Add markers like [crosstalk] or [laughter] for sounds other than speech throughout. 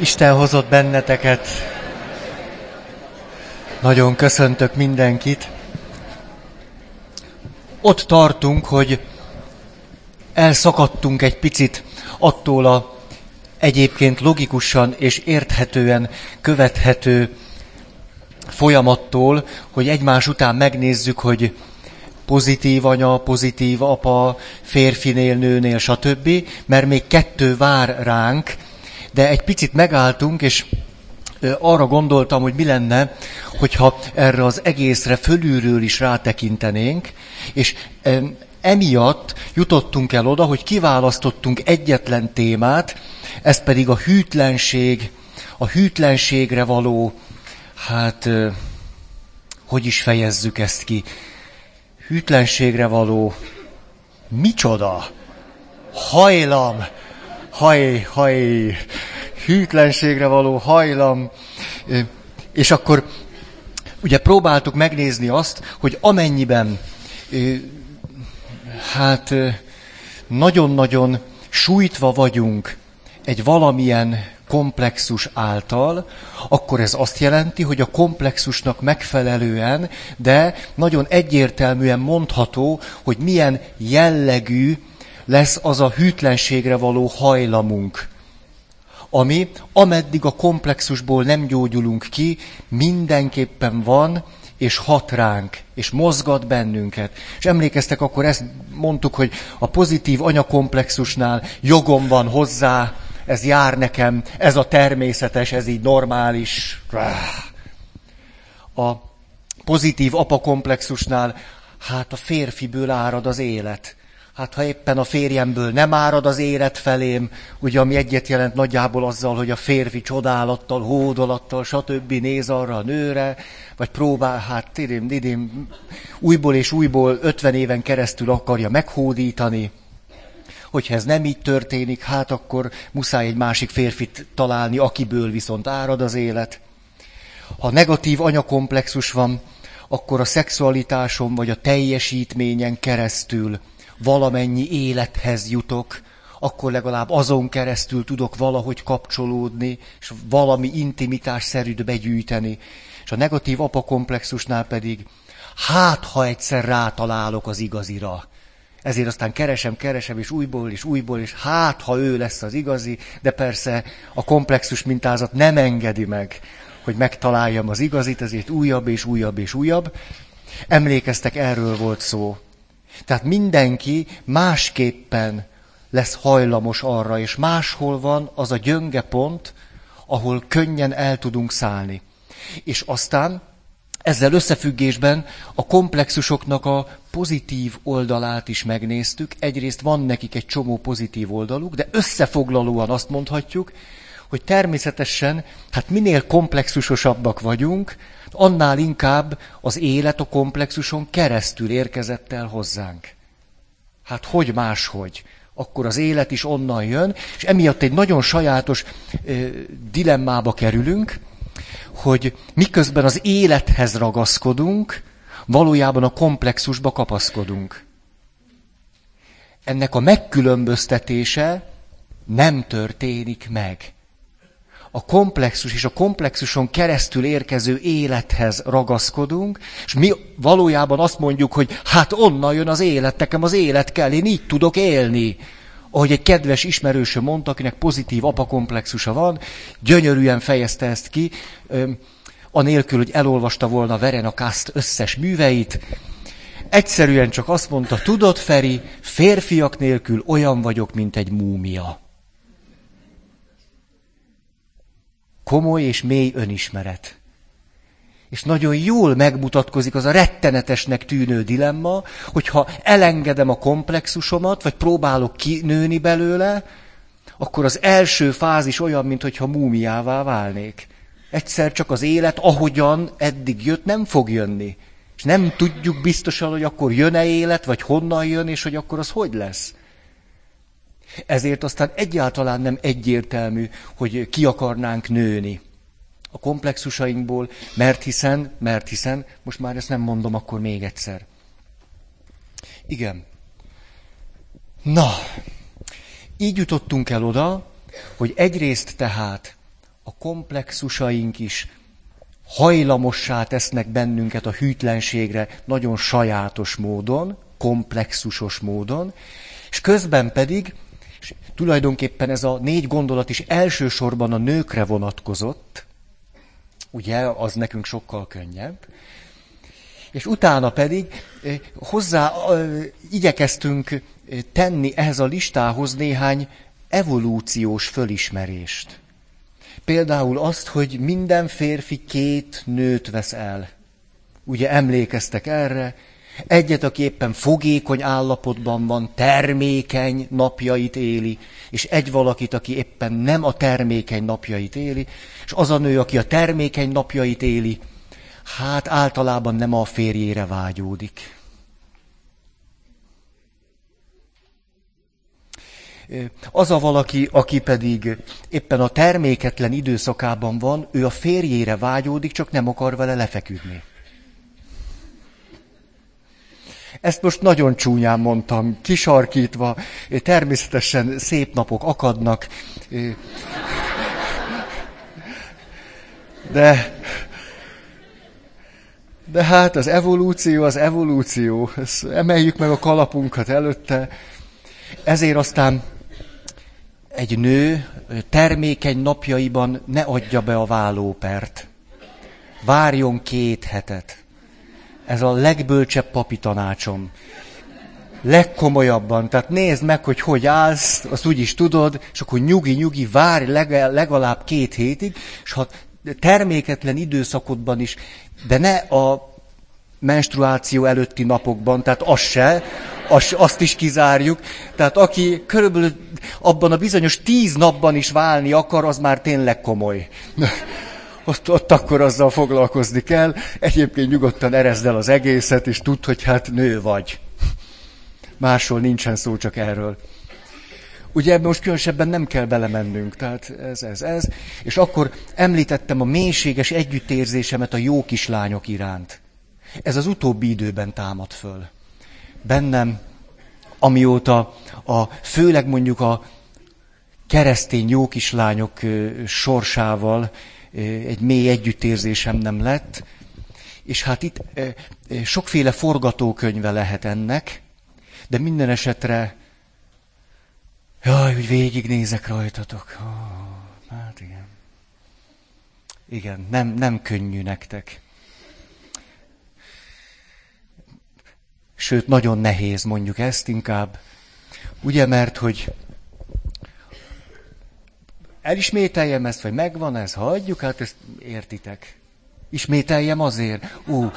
Isten hozott benneteket. Nagyon köszöntök mindenkit. Ott tartunk, hogy elszakadtunk egy picit attól a egyébként logikusan és érthetően követhető folyamattól, hogy egymás után megnézzük, hogy pozitív anya, pozitív apa, férfinél, nőnél, stb., mert még kettő vár ránk, de egy picit megálltunk, és arra gondoltam, hogy mi lenne, hogyha erre az egészre fölülről is rátekintenénk, és emiatt jutottunk el oda, hogy kiválasztottunk egyetlen témát, ez pedig a hűtlenség, a hűtlenségre való, hát, hogy is fejezzük ezt ki, hűtlenségre való, micsoda, hajlam, haj, haj, hűtlenségre való hajlam. És akkor ugye próbáltuk megnézni azt, hogy amennyiben hát nagyon-nagyon sújtva vagyunk egy valamilyen komplexus által, akkor ez azt jelenti, hogy a komplexusnak megfelelően, de nagyon egyértelműen mondható, hogy milyen jellegű lesz az a hűtlenségre való hajlamunk, ami ameddig a komplexusból nem gyógyulunk ki, mindenképpen van, és hat ránk, és mozgat bennünket. És emlékeztek, akkor ezt mondtuk, hogy a pozitív anyakomplexusnál jogom van hozzá, ez jár nekem, ez a természetes, ez így normális. A pozitív apakomplexusnál, hát a férfiből árad az élet. Hát ha éppen a férjemből nem árad az élet felém, ugye ami egyet jelent nagyjából azzal, hogy a férfi csodálattal, hódolattal, stb. néz arra a nőre, vagy próbál, hát tidém, tidém, újból és újból 50 éven keresztül akarja meghódítani. Hogyha ez nem így történik, hát akkor muszáj egy másik férfit találni, akiből viszont árad az élet. Ha negatív anyakomplexus van, akkor a szexualitáson vagy a teljesítményen keresztül valamennyi élethez jutok, akkor legalább azon keresztül tudok valahogy kapcsolódni, és valami intimitás szerűt begyűjteni. És a negatív apakomplexusnál pedig, hát ha egyszer rátalálok az igazira. Ezért aztán keresem, keresem, és újból, és újból, és hát, ha ő lesz az igazi, de persze a komplexus mintázat nem engedi meg, hogy megtaláljam az igazit, ezért újabb, és újabb, és újabb. Emlékeztek, erről volt szó. Tehát mindenki másképpen lesz hajlamos arra, és máshol van az a gyönge pont, ahol könnyen el tudunk szállni. És aztán ezzel összefüggésben a komplexusoknak a pozitív oldalát is megnéztük. Egyrészt van nekik egy csomó pozitív oldaluk, de összefoglalóan azt mondhatjuk, hogy természetesen, hát minél komplexusosabbak vagyunk, annál inkább az élet a komplexuson keresztül érkezett el hozzánk. Hát hogy máshogy? Akkor az élet is onnan jön, és emiatt egy nagyon sajátos ö, dilemmába kerülünk, hogy miközben az élethez ragaszkodunk, valójában a komplexusba kapaszkodunk. Ennek a megkülönböztetése nem történik meg a komplexus és a komplexuson keresztül érkező élethez ragaszkodunk, és mi valójában azt mondjuk, hogy hát onnan jön az élet, nekem az élet kell, én így tudok élni. Ahogy egy kedves ismerősöm mondta, akinek pozitív apakomplexusa van, gyönyörűen fejezte ezt ki, anélkül, hogy elolvasta volna Veren a Kast összes műveit, egyszerűen csak azt mondta, tudod, Feri, férfiak nélkül olyan vagyok, mint egy múmia. Komoly és mély önismeret. És nagyon jól megmutatkozik az a rettenetesnek tűnő dilemma, hogyha elengedem a komplexusomat, vagy próbálok kinőni belőle, akkor az első fázis olyan, mintha múmiává válnék. Egyszer csak az élet, ahogyan eddig jött, nem fog jönni. És nem tudjuk biztosan, hogy akkor jön-e élet, vagy honnan jön, és hogy akkor az hogy lesz. Ezért aztán egyáltalán nem egyértelmű, hogy ki akarnánk nőni a komplexusainkból, mert hiszen, mert hiszen, most már ezt nem mondom akkor még egyszer. Igen. Na, így jutottunk el oda, hogy egyrészt tehát a komplexusaink is hajlamossá tesznek bennünket a hűtlenségre nagyon sajátos módon, komplexusos módon, és közben pedig, és tulajdonképpen ez a négy gondolat is elsősorban a nőkre vonatkozott, ugye, az nekünk sokkal könnyebb, és utána pedig eh, hozzá eh, igyekeztünk eh, tenni ehhez a listához néhány evolúciós fölismerést. Például azt, hogy minden férfi két nőt vesz el. Ugye emlékeztek erre? Egyet, aki éppen fogékony állapotban van, termékeny napjait éli, és egy valakit, aki éppen nem a termékeny napjait éli, és az a nő, aki a termékeny napjait éli, hát általában nem a férjére vágyódik. Az a valaki, aki pedig éppen a terméketlen időszakában van, ő a férjére vágyódik, csak nem akar vele lefeküdni. Ezt most nagyon csúnyán mondtam, kisarkítva, természetesen szép napok akadnak, de, de hát az evolúció az evolúció, Ezt emeljük meg a kalapunkat előtte, ezért aztán egy nő termékeny napjaiban ne adja be a vállópert. Várjon két hetet. Ez a legbölcsebb papi tanácsom. Legkomolyabban. Tehát nézd meg, hogy hogy állsz, azt úgy is tudod, és akkor nyugi-nyugi, várj legalább két hétig, és ha terméketlen időszakodban is, de ne a menstruáció előtti napokban, tehát az se, az, azt is kizárjuk. Tehát aki körülbelül abban a bizonyos tíz napban is válni akar, az már tényleg komoly. Ott, ott akkor azzal foglalkozni kell. Egyébként nyugodtan erezd el az egészet, és tudd, hogy hát nő vagy. Másról nincsen szó, csak erről. Ugye ebben most különösebben nem kell belemennünk, tehát ez, ez, ez. És akkor említettem a mélységes együttérzésemet a jó kislányok iránt. Ez az utóbbi időben támad föl. Bennem, amióta a, főleg mondjuk a keresztény jó kislányok sorsával egy mély együttérzésem nem lett, és hát itt sokféle forgatókönyve lehet ennek, de minden esetre, jaj, hogy végignézek rajtatok. Oh, hát igen. Igen, nem, nem könnyű nektek. Sőt, nagyon nehéz mondjuk ezt inkább. Ugye, mert hogy elismételjem ezt, vagy megvan ez, hagyjuk, hát ezt értitek. Ismételjem azért. Ú,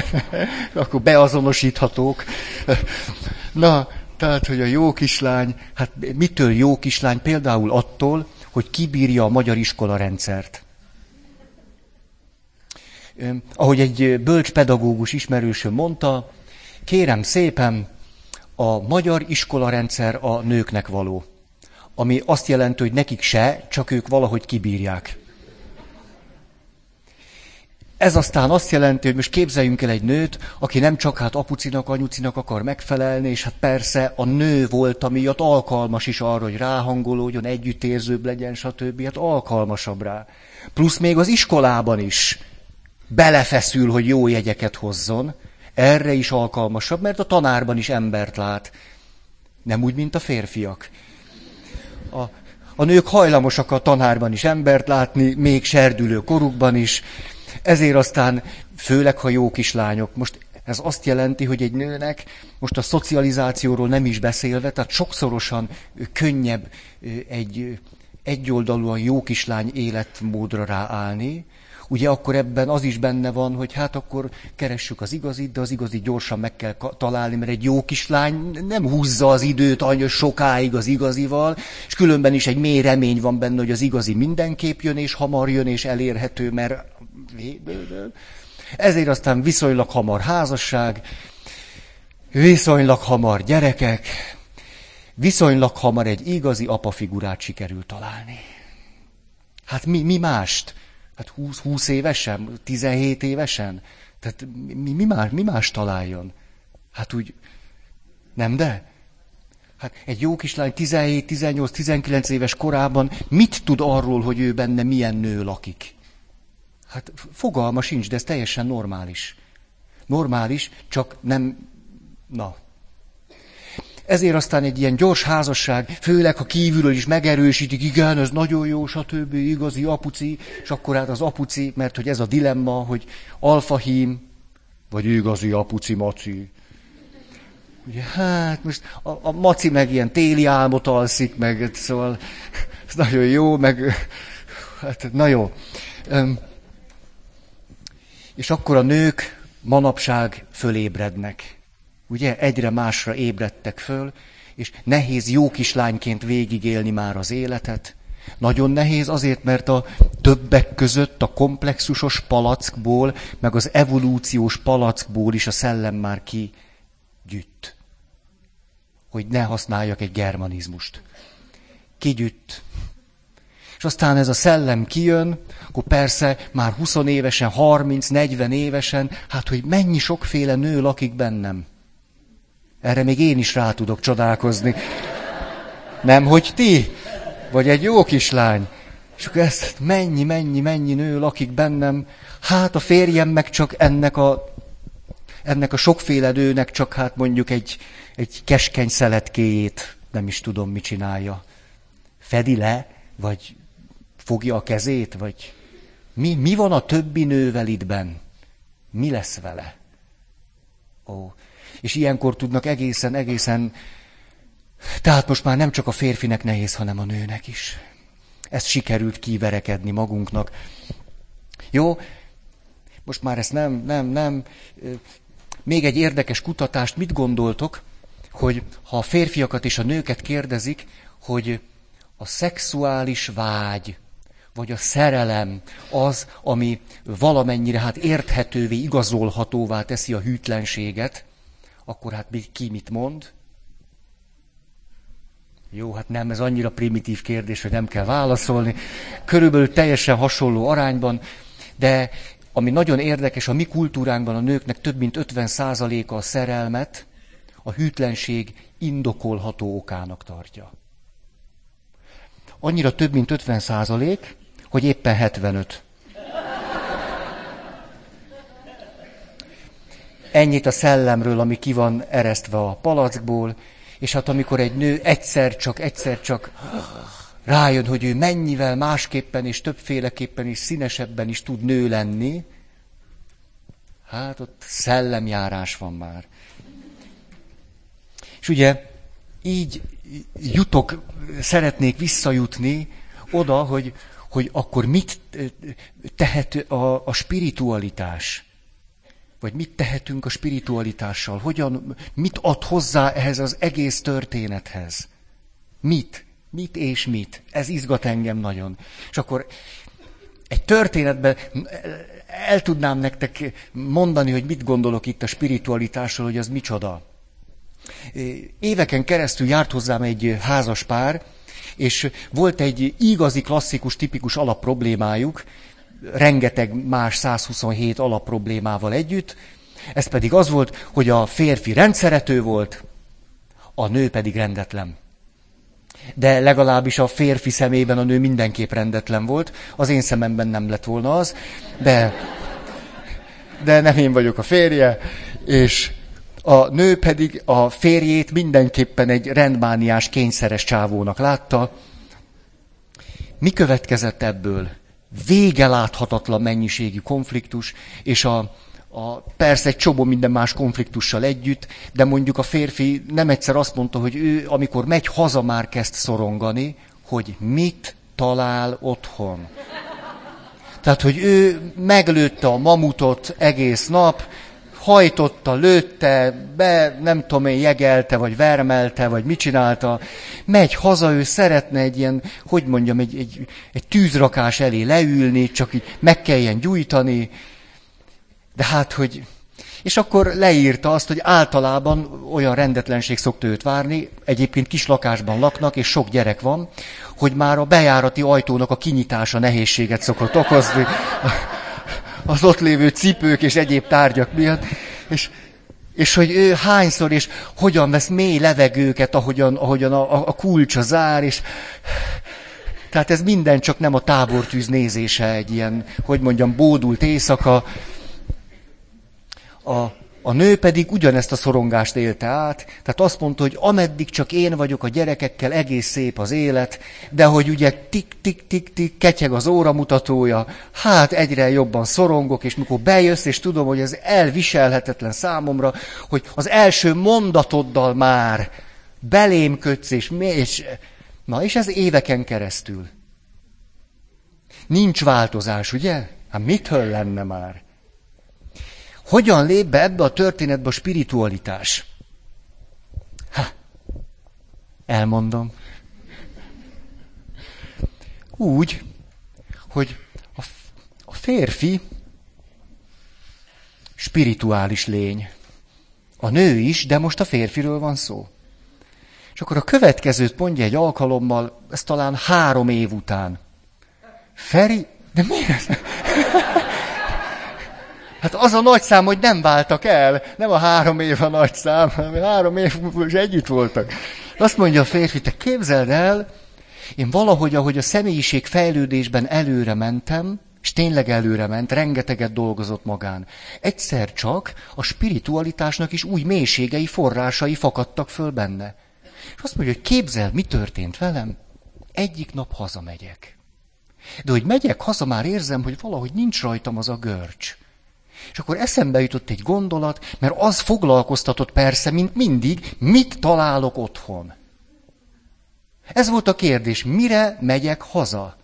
[laughs] akkor beazonosíthatók. Na, tehát, hogy a jó kislány, hát mitől jó kislány? Például attól, hogy kibírja a magyar iskola rendszert ahogy egy bölcs pedagógus ismerősöm mondta, kérem szépen, a magyar iskolarendszer a nőknek való. Ami azt jelenti, hogy nekik se, csak ők valahogy kibírják. Ez aztán azt jelenti, hogy most képzeljünk el egy nőt, aki nem csak hát apucinak, anyucinak akar megfelelni, és hát persze a nő volt, amiatt alkalmas is arra, hogy ráhangolódjon, együttérzőbb legyen, stb. Hát alkalmasabb rá. Plusz még az iskolában is belefeszül, hogy jó jegyeket hozzon, erre is alkalmasabb, mert a tanárban is embert lát. Nem úgy, mint a férfiak. A, a nők hajlamosak a tanárban is embert látni, még serdülő korukban is. Ezért aztán, főleg ha jó kislányok, most ez azt jelenti, hogy egy nőnek, most a szocializációról nem is beszélve, tehát sokszorosan könnyebb egy egyoldalúan jó kislány életmódra ráállni, ugye akkor ebben az is benne van, hogy hát akkor keressük az igazit, de az igazi gyorsan meg kell találni, mert egy jó kislány nem húzza az időt annyira sokáig az igazival, és különben is egy mély remény van benne, hogy az igazi mindenképp jön, és hamar jön, és elérhető, mert ezért aztán viszonylag hamar házasság, viszonylag hamar gyerekek, viszonylag hamar egy igazi apafigurát sikerül találni. Hát mi, mi mást? Hát 20, 20 évesen, 17 évesen? Tehát mi, mi, más, mi más találjon? Hát úgy, nem de? Hát egy jó kislány 17, 18, 19 éves korában mit tud arról, hogy ő benne milyen nő lakik? Hát fogalma sincs, de ez teljesen normális. Normális, csak nem... Na. Ezért aztán egy ilyen gyors házasság, főleg ha kívülről is megerősítik, igen, ez nagyon jó, stb. igazi apuci, és akkor hát az apuci, mert hogy ez a dilemma, hogy alfahím, vagy igazi apuci maci. Ugye, hát most a, a maci meg ilyen téli álmot alszik, meg szóval ez nagyon jó, meg hát na jó. Üm, és akkor a nők manapság fölébrednek. Ugye egyre másra ébredtek föl, és nehéz jó kislányként végigélni már az életet. Nagyon nehéz azért, mert a többek között a komplexusos palackból, meg az evolúciós palackból is a szellem már kigyütt. Hogy ne használjak egy germanizmust. Kigyütt. És aztán ez a szellem kijön, akkor persze már 20 évesen, 30-40 évesen, hát hogy mennyi sokféle nő lakik bennem. Erre még én is rá tudok csodálkozni. Nem, hogy ti, vagy egy jó kislány. És akkor ezt mennyi, mennyi, mennyi nő lakik bennem. Hát a férjem meg csak ennek a, ennek a sokféle nőnek csak hát mondjuk egy, egy keskeny szeletkéjét nem is tudom, mit csinálja. Fedi le, vagy fogja a kezét, vagy mi, mi van a többi nővel itt benn? Mi lesz vele? Ó, és ilyenkor tudnak egészen, egészen... Tehát most már nem csak a férfinek nehéz, hanem a nőnek is. Ezt sikerült kiverekedni magunknak. Jó, most már ezt nem, nem, nem. Még egy érdekes kutatást, mit gondoltok, hogy ha a férfiakat és a nőket kérdezik, hogy a szexuális vágy, vagy a szerelem az, ami valamennyire hát érthetővé, igazolhatóvá teszi a hűtlenséget, akkor hát ki mit mond? Jó, hát nem, ez annyira primitív kérdés, hogy nem kell válaszolni. Körülbelül teljesen hasonló arányban, de ami nagyon érdekes, a mi kultúránkban a nőknek több mint 50%-a a szerelmet a hűtlenség indokolható okának tartja. Annyira több mint 50 százalék, hogy éppen 75. Ennyit a szellemről, ami ki van eresztve a palackból, és hát amikor egy nő egyszer csak, egyszer csak rájön, hogy ő mennyivel másképpen és többféleképpen és színesebben is tud nő lenni, hát ott szellemjárás van már. És ugye így jutok, szeretnék visszajutni oda, hogy, hogy akkor mit tehet a, a spiritualitás? Vagy mit tehetünk a spiritualitással? Hogyan, mit ad hozzá ehhez az egész történethez? Mit? Mit és mit? Ez izgat engem nagyon. És akkor egy történetben el tudnám nektek mondani, hogy mit gondolok itt a spiritualitásról, hogy az micsoda. Éveken keresztül járt hozzám egy házas pár, és volt egy igazi, klasszikus, tipikus alapproblémájuk, rengeteg más 127 alapproblémával együtt, ez pedig az volt, hogy a férfi rendszerető volt, a nő pedig rendetlen. De legalábbis a férfi szemében a nő mindenképp rendetlen volt, az én szememben nem lett volna az, de, de nem én vagyok a férje, és a nő pedig a férjét mindenképpen egy rendmániás, kényszeres csávónak látta. Mi következett ebből? Vége láthatatlan mennyiségű konfliktus, és a, a, persze egy csomó minden más konfliktussal együtt, de mondjuk a férfi nem egyszer azt mondta, hogy ő, amikor megy haza, már kezd szorongani, hogy mit talál otthon. Tehát, hogy ő meglőtte a mamutot egész nap, hajtotta, lőtte, be, nem tudom én, jegelte, vagy vermelte, vagy mit csinálta. Megy haza, ő szeretne egy ilyen, hogy mondjam, egy, egy, egy tűzrakás elé leülni, csak így meg kelljen gyújtani. De hát, hogy... És akkor leírta azt, hogy általában olyan rendetlenség szokta őt várni, egyébként kis lakásban laknak, és sok gyerek van, hogy már a bejárati ajtónak a kinyitása nehézséget szokott okozni az ott lévő cipők és egyéb tárgyak miatt. És, És hogy ő hányszor, és hogyan vesz mély levegőket, ahogyan, ahogyan a, a, kulcsa zár, és tehát ez minden csak nem a tábortűz nézése egy ilyen, hogy mondjam, bódult éjszaka. A, a nő pedig ugyanezt a szorongást élte át, tehát azt mondta, hogy ameddig csak én vagyok a gyerekekkel, egész szép az élet, de hogy ugye tik-tik-tik-tik ketyeg az óramutatója, hát egyre jobban szorongok, és mikor bejössz, és tudom, hogy ez elviselhetetlen számomra, hogy az első mondatoddal már belém kötsz, és, és na, és ez éveken keresztül. Nincs változás, ugye? Hát mitől lenne már? Hogyan lép be ebbe a történetbe a spiritualitás? Ha, elmondom. Úgy, hogy a, a férfi spirituális lény. A nő is, de most a férfiről van szó. És akkor a következőt mondja egy alkalommal, ez talán három év után. Feri, de miért? Hát az a nagy szám, hogy nem váltak el. Nem a három év a nagy szám, hanem három év és együtt voltak. Azt mondja a férfi, te képzeld el, én valahogy, ahogy a személyiség fejlődésben előre mentem, és tényleg előre ment, rengeteget dolgozott magán. Egyszer csak a spiritualitásnak is új mélységei, forrásai fakadtak föl benne. És azt mondja, hogy képzel, mi történt velem? Egyik nap hazamegyek. De hogy megyek haza, már érzem, hogy valahogy nincs rajtam az a görcs. És akkor eszembe jutott egy gondolat, mert az foglalkoztatott persze, mint mindig, mit találok otthon. Ez volt a kérdés, mire megyek haza?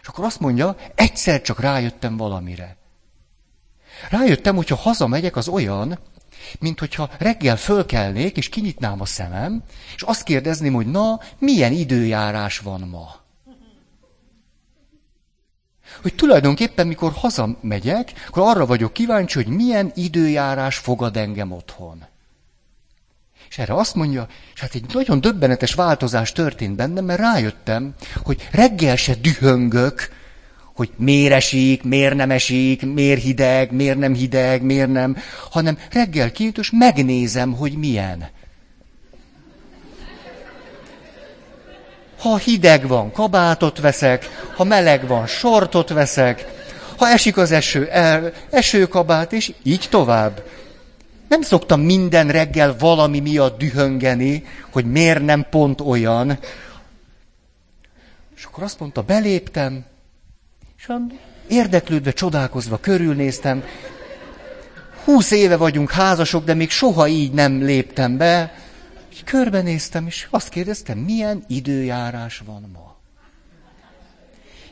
És akkor azt mondja, egyszer csak rájöttem valamire. Rájöttem, hogyha hazamegyek, az olyan, mint hogyha reggel fölkelnék, és kinyitnám a szemem, és azt kérdezném, hogy na, milyen időjárás van ma hogy tulajdonképpen, mikor hazamegyek, akkor arra vagyok kíváncsi, hogy milyen időjárás fogad engem otthon. És erre azt mondja, és hát egy nagyon döbbenetes változás történt bennem, mert rájöttem, hogy reggel se dühöngök, hogy miért esik, miért nem esik, miért hideg, miért nem hideg, miért nem, hanem reggel kinyit, és megnézem, hogy milyen. Ha hideg van, kabátot veszek, ha meleg van, sortot veszek, ha esik az eső, el, esőkabát, és így tovább. Nem szoktam minden reggel valami miatt dühöngeni, hogy miért nem pont olyan. És akkor azt mondta, beléptem, és érdeklődve, csodálkozva körülnéztem. Húsz éve vagyunk házasok, de még soha így nem léptem be. Körbenéztem, és azt kérdeztem, milyen időjárás van ma.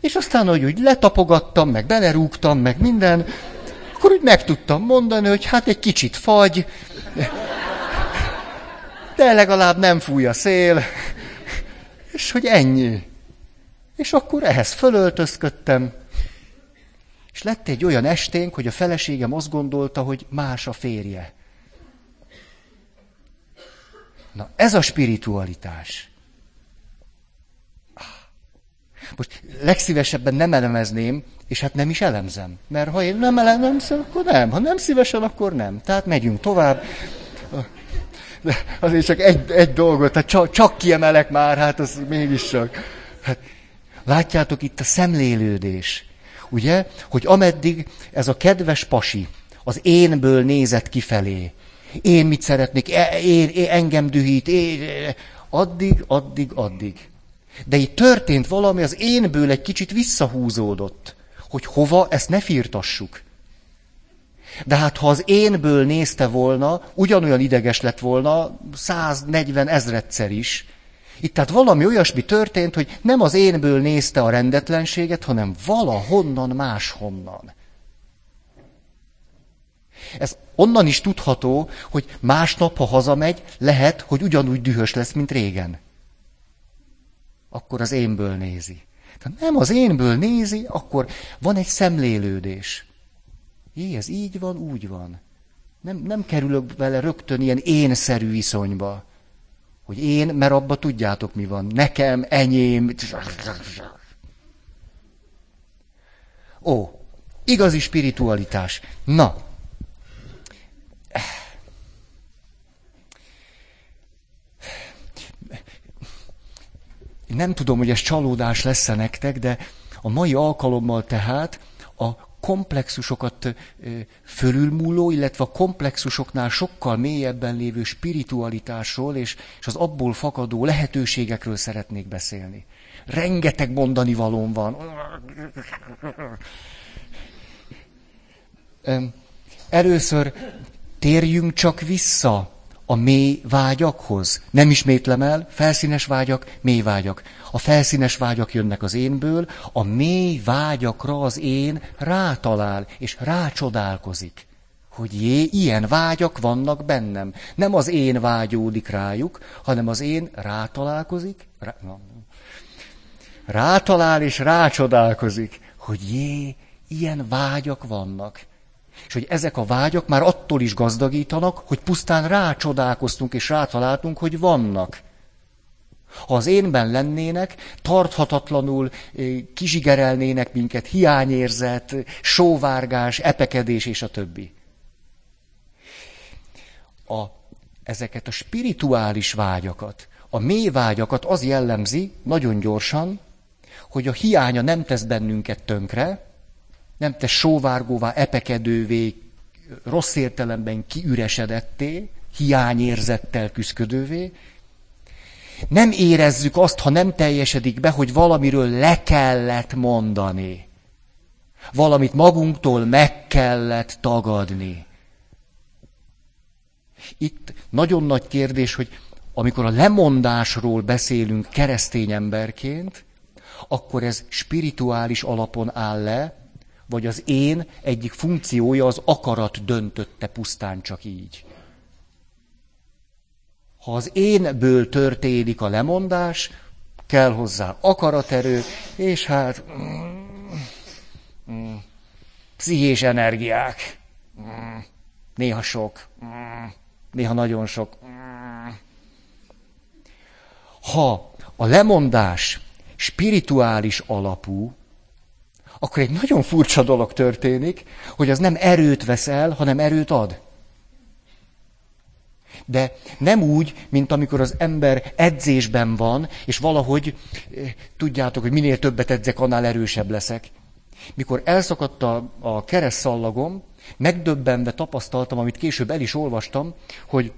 És aztán, hogy úgy letapogattam, meg belerúgtam, meg minden, akkor úgy meg tudtam mondani, hogy hát egy kicsit fagy, de legalább nem fúj a szél, és hogy ennyi. És akkor ehhez fölöltözködtem, és lett egy olyan esténk, hogy a feleségem azt gondolta, hogy más a férje. Na, ez a spiritualitás. Most legszívesebben nem elemezném, és hát nem is elemzem. Mert ha én nem elemzem, akkor nem. Ha nem szívesen, akkor nem. Tehát megyünk tovább. De azért csak egy, egy dolgot, tehát csak, csak kiemelek már, hát az mégiscsak. Hát, látjátok itt a szemlélődés. Ugye, hogy ameddig ez a kedves pasi az énből nézett kifelé, én mit szeretnék, e, én, én, engem dühít, én, addig, addig, addig. De itt történt valami, az énből egy kicsit visszahúzódott, hogy hova, ezt ne firtassuk. De hát ha az énből nézte volna, ugyanolyan ideges lett volna 140 ezredszer is. Itt tehát valami olyasmi történt, hogy nem az énből nézte a rendetlenséget, hanem valahonnan máshonnan. Ez onnan is tudható, hogy másnap, ha hazamegy, lehet, hogy ugyanúgy dühös lesz, mint régen. Akkor az énből nézi. Tehát nem az énből nézi, akkor van egy szemlélődés. Jé, ez így van, úgy van. Nem, nem kerülök vele rögtön ilyen énszerű viszonyba. Hogy én, mert abba tudjátok mi van. Nekem, enyém. Ó, igazi spiritualitás. Na, nem tudom, hogy ez csalódás lesz-e nektek, de a mai alkalommal tehát a komplexusokat fölülmúló, illetve a komplexusoknál sokkal mélyebben lévő spiritualitásról és, és az abból fakadó lehetőségekről szeretnék beszélni. Rengeteg mondani valón van. Először térjünk csak vissza a mély vágyakhoz. Nem ismétlem el, felszínes vágyak, mély vágyak. A felszínes vágyak jönnek az énből, a mély vágyakra az én rátalál, és rácsodálkozik. Hogy jé, ilyen vágyak vannak bennem. Nem az én vágyódik rájuk, hanem az én rátalálkozik, rá, rátalál és rácsodálkozik, hogy jé, ilyen vágyak vannak. És hogy ezek a vágyak már attól is gazdagítanak, hogy pusztán rácsodálkoztunk és rátaláltunk, hogy vannak. Ha az énben lennének, tarthatatlanul kizsigerelnének minket hiányérzet, sóvárgás, epekedés és a többi. A, ezeket a spirituális vágyakat, a mély vágyakat az jellemzi nagyon gyorsan, hogy a hiánya nem tesz bennünket tönkre, nem tesz sóvárgóvá, epekedővé, rossz értelemben kiüresedetté, hiányérzettel küszködővé. Nem érezzük azt, ha nem teljesedik be, hogy valamiről le kellett mondani. Valamit magunktól meg kellett tagadni. Itt nagyon nagy kérdés, hogy amikor a lemondásról beszélünk keresztény emberként, akkor ez spirituális alapon áll le, vagy az én egyik funkciója az akarat döntötte pusztán csak így. Ha az énből történik a lemondás, kell hozzá akaraterő, és hát mm, mm, pszichés energiák. Mm, néha sok, néha nagyon sok. Ha a lemondás spirituális alapú, akkor egy nagyon furcsa dolog történik, hogy az nem erőt vesz el, hanem erőt ad. De nem úgy, mint amikor az ember edzésben van, és valahogy eh, tudjátok, hogy minél többet edzek, annál erősebb leszek. Mikor elszakadt a, a keresztszallagom, megdöbbenve tapasztaltam, amit később el is olvastam, hogy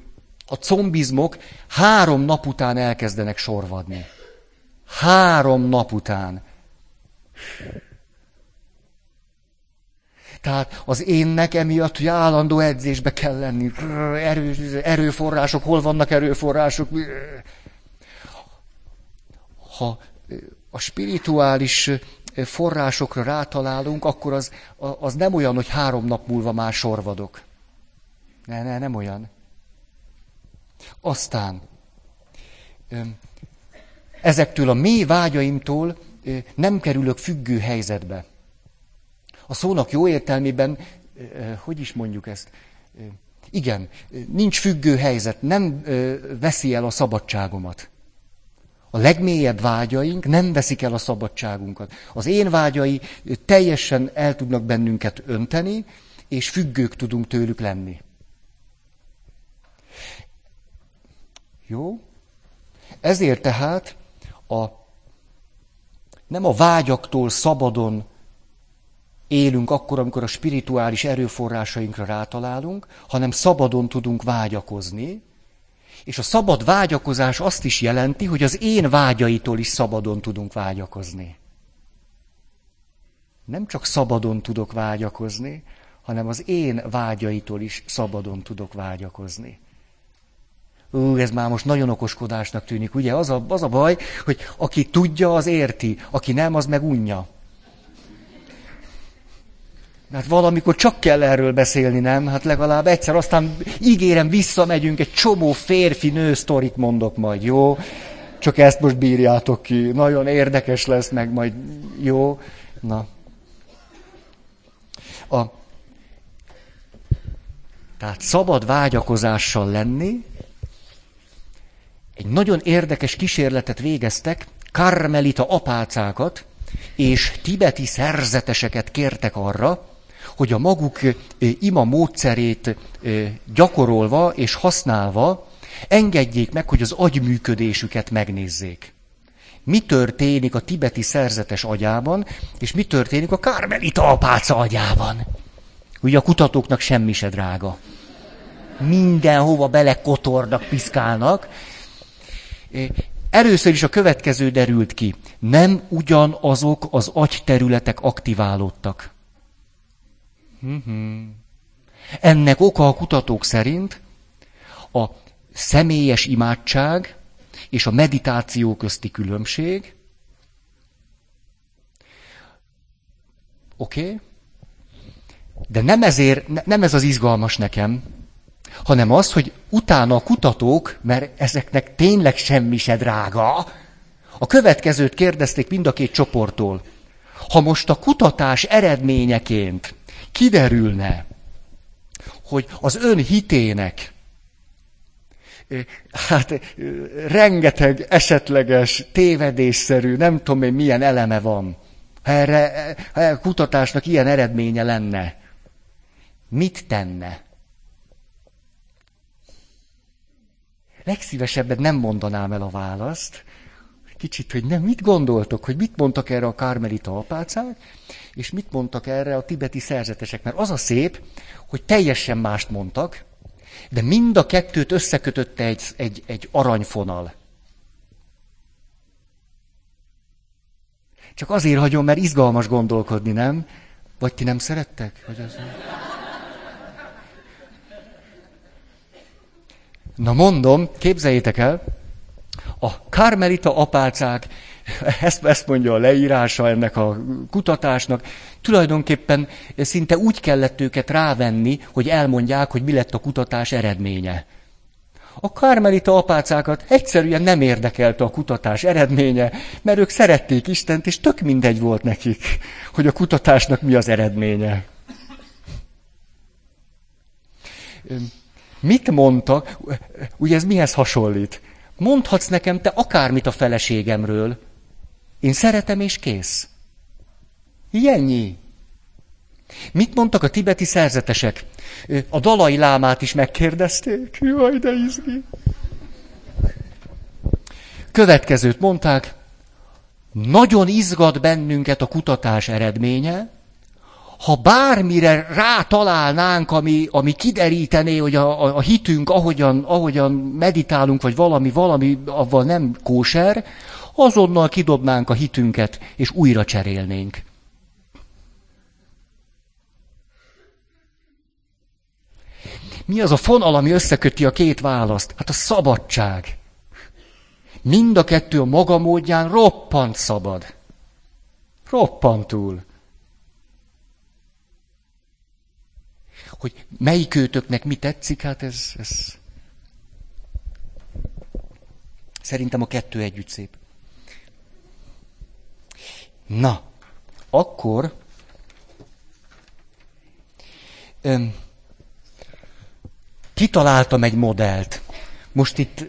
a combizmok három nap után elkezdenek sorvadni. Három nap után. Tehát az énnek emiatt, hogy állandó edzésbe kell lenni. Erő, erőforrások, hol vannak erőforrások? Ha a spirituális forrásokra rátalálunk, akkor az, az nem olyan, hogy három nap múlva már sorvadok. Ne, ne, nem olyan. Aztán ezektől a mély vágyaimtól nem kerülök függő helyzetbe. A szónak jó értelmében, hogy is mondjuk ezt? Igen, nincs függő helyzet, nem veszi el a szabadságomat. A legmélyebb vágyaink nem veszik el a szabadságunkat. Az én vágyai teljesen el tudnak bennünket önteni, és függők tudunk tőlük lenni. Jó? Ezért tehát a, nem a vágyaktól szabadon élünk akkor, amikor a spirituális erőforrásainkra rátalálunk, hanem szabadon tudunk vágyakozni, és a szabad vágyakozás azt is jelenti, hogy az én vágyaitól is szabadon tudunk vágyakozni. Nem csak szabadon tudok vágyakozni, hanem az én vágyaitól is szabadon tudok vágyakozni. Ú, ez már most nagyon okoskodásnak tűnik, ugye? Az a, az a baj, hogy aki tudja, az érti, aki nem, az meg unja. Hát valamikor csak kell erről beszélni, nem? Hát legalább egyszer, aztán ígérem, visszamegyünk, egy csomó férfi-nő sztorit mondok majd, jó? Csak ezt most bírjátok ki. Nagyon érdekes lesz meg majd, jó? Na. A, tehát szabad vágyakozással lenni. Egy nagyon érdekes kísérletet végeztek, karmelita apácákat és tibeti szerzeteseket kértek arra, hogy a maguk ima módszerét gyakorolva és használva engedjék meg, hogy az agyműködésüket megnézzék. mi történik a tibeti szerzetes agyában, és mi történik a kármelita apáca agyában. Ugye a kutatóknak semmi se drága. Mindenhova belekotornak, piszkálnak. Először is a következő derült ki. Nem ugyanazok az agyterületek aktiválódtak. Ennek oka a kutatók szerint a személyes imádság és a meditáció közti különbség. Oké? Okay? De nem ezért, nem ez az izgalmas nekem, hanem az, hogy utána a kutatók, mert ezeknek tényleg semmi se drága, a következőt kérdezték mind a két csoporttól. Ha most a kutatás eredményeként kiderülne, hogy az ön hitének hát rengeteg esetleges, tévedésszerű, nem tudom én milyen eleme van. Ha erre ha kutatásnak ilyen eredménye lenne, mit tenne? Legszívesebben nem mondanám el a választ, kicsit, hogy nem, mit gondoltok, hogy mit mondtak erre a kármelita apácák, és mit mondtak erre a tibeti szerzetesek. Mert az a szép, hogy teljesen mást mondtak, de mind a kettőt összekötötte egy, egy, egy aranyfonal. Csak azért hagyom, mert izgalmas gondolkodni, nem? Vagy ti nem szerettek? Vagy az... Na mondom, képzeljétek el, a karmelita apácák, ezt, ezt mondja a leírása ennek a kutatásnak, tulajdonképpen szinte úgy kellett őket rávenni, hogy elmondják, hogy mi lett a kutatás eredménye. A karmelita apácákat egyszerűen nem érdekelte a kutatás eredménye, mert ők szerették Istent, és tök mindegy volt nekik, hogy a kutatásnak mi az eredménye. Mit mondtak? Ugye ez mihez hasonlít? Mondhatsz nekem te akármit a feleségemről. Én szeretem és kész. Ilyennyi. Mit mondtak a tibeti szerzetesek? A dalai lámát is megkérdezték. Jaj, de izgi. Következőt mondták. Nagyon izgat bennünket a kutatás eredménye, ha bármire rátalálnánk, ami, ami kiderítené, hogy a, a, a hitünk, ahogyan, ahogyan meditálunk, vagy valami, valami, avval nem kóser, azonnal kidobnánk a hitünket, és újra cserélnénk. Mi az a fonal, ami összeköti a két választ? Hát a szabadság. Mind a kettő a maga módján roppant szabad. Roppantul. Hogy melyik őtöknek mi tetszik, hát ez, ez... Szerintem a kettő együtt szép. Na, akkor öm, kitaláltam egy modellt. Most itt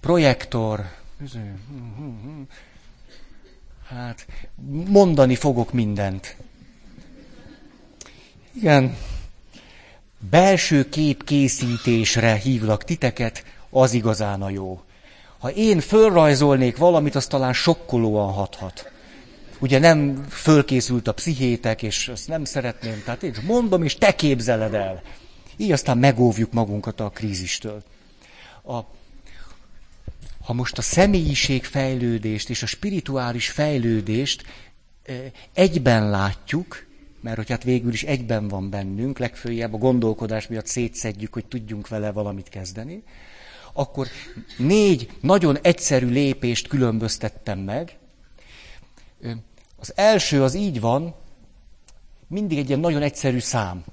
projektor, hát mondani fogok mindent. Igen, belső kép készítésre hívlak titeket, az igazán a jó. Ha én fölrajzolnék valamit, az talán sokkolóan hathat. Ugye nem fölkészült a pszichétek, és azt nem szeretném, tehát én mondom, és te képzeled el. Így aztán megóvjuk magunkat a krízistől. A, ha most a személyiség fejlődést és a spirituális fejlődést egyben látjuk, mert hogy hát végül is egyben van bennünk, legfőjebb a gondolkodás miatt szétszedjük, hogy tudjunk vele valamit kezdeni, akkor négy nagyon egyszerű lépést különböztettem meg. Az első az így van, mindig egy ilyen nagyon egyszerű szám.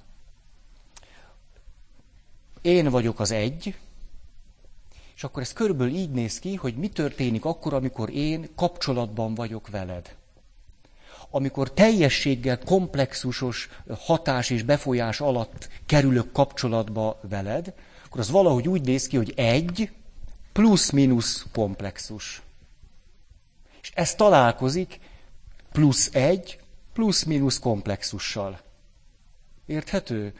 Én vagyok az egy, és akkor ez körülbelül így néz ki, hogy mi történik akkor, amikor én kapcsolatban vagyok veled amikor teljességgel komplexusos hatás és befolyás alatt kerülök kapcsolatba veled, akkor az valahogy úgy néz ki, hogy egy plusz-minusz komplexus. És ez találkozik plusz egy plusz-minusz komplexussal. Érthető?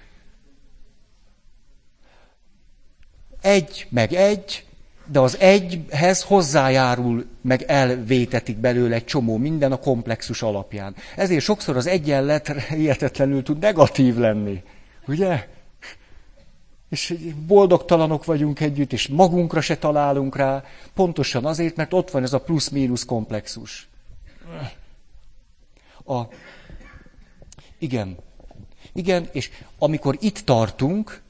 Egy meg egy, de az egyhez hozzájárul, meg elvétetik belőle egy csomó minden a komplexus alapján. Ezért sokszor az egyenlet [laughs] hihetetlenül tud negatív lenni. Ugye? És boldogtalanok vagyunk együtt, és magunkra se találunk rá, pontosan azért, mert ott van ez a plusz-mínusz komplexus. A, igen. Igen, és amikor itt tartunk,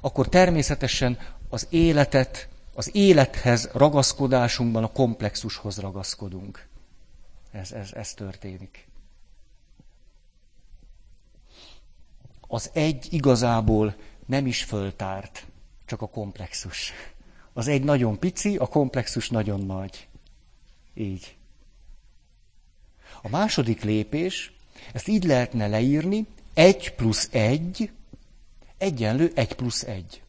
akkor természetesen az életet, az élethez ragaszkodásunkban a komplexushoz ragaszkodunk. Ez, ez, ez történik. Az egy igazából nem is föltárt, csak a komplexus. Az egy nagyon pici, a komplexus nagyon nagy. Így. A második lépés, ezt így lehetne leírni, egy plusz egy egyenlő egy plusz egy.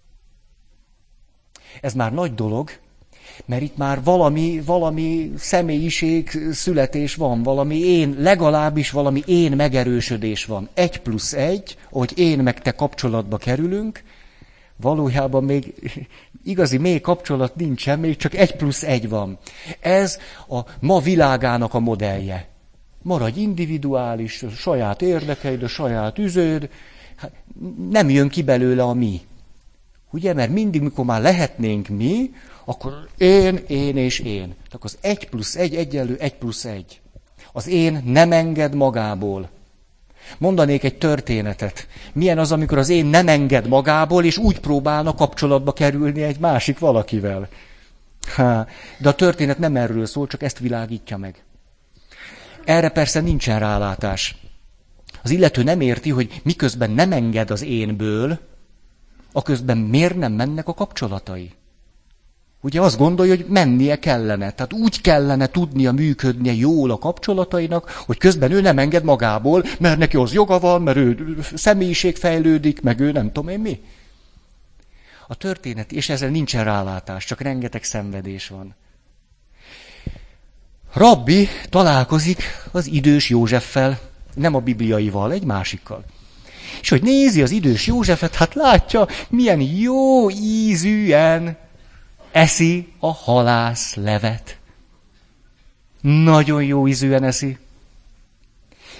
Ez már nagy dolog, mert itt már valami, valami személyiség születés van, valami én, legalábbis valami én megerősödés van. Egy plusz egy, hogy én meg te kapcsolatba kerülünk, valójában még igazi mély kapcsolat nincsen, még csak egy plusz egy van. Ez a ma világának a modellje. Maradj individuális, a saját érdekeid, a saját üződ, hát nem jön ki belőle a mi. Ugye, mert mindig, mikor már lehetnénk mi, akkor én, én és én. Tehát az egy plusz egy egyenlő egy plusz egy. Az én nem enged magából. Mondanék egy történetet. Milyen az, amikor az én nem enged magából, és úgy próbálna kapcsolatba kerülni egy másik valakivel. Ha, de a történet nem erről szól, csak ezt világítja meg. Erre persze nincsen rálátás. Az illető nem érti, hogy miközben nem enged az énből, a közben miért nem mennek a kapcsolatai. Ugye azt gondolja, hogy mennie kellene. Tehát úgy kellene tudnia működnie jól a kapcsolatainak, hogy közben ő nem enged magából, mert neki az joga van, mert ő személyiség fejlődik, meg ő nem tudom én mi. A történet, és ezzel nincsen rálátás, csak rengeteg szenvedés van. Rabbi találkozik az idős Józseffel, nem a bibliaival, egy másikkal. És hogy nézi az idős Józsefet, hát látja, milyen jó ízűen eszi a halász levet. Nagyon jó ízűen eszi.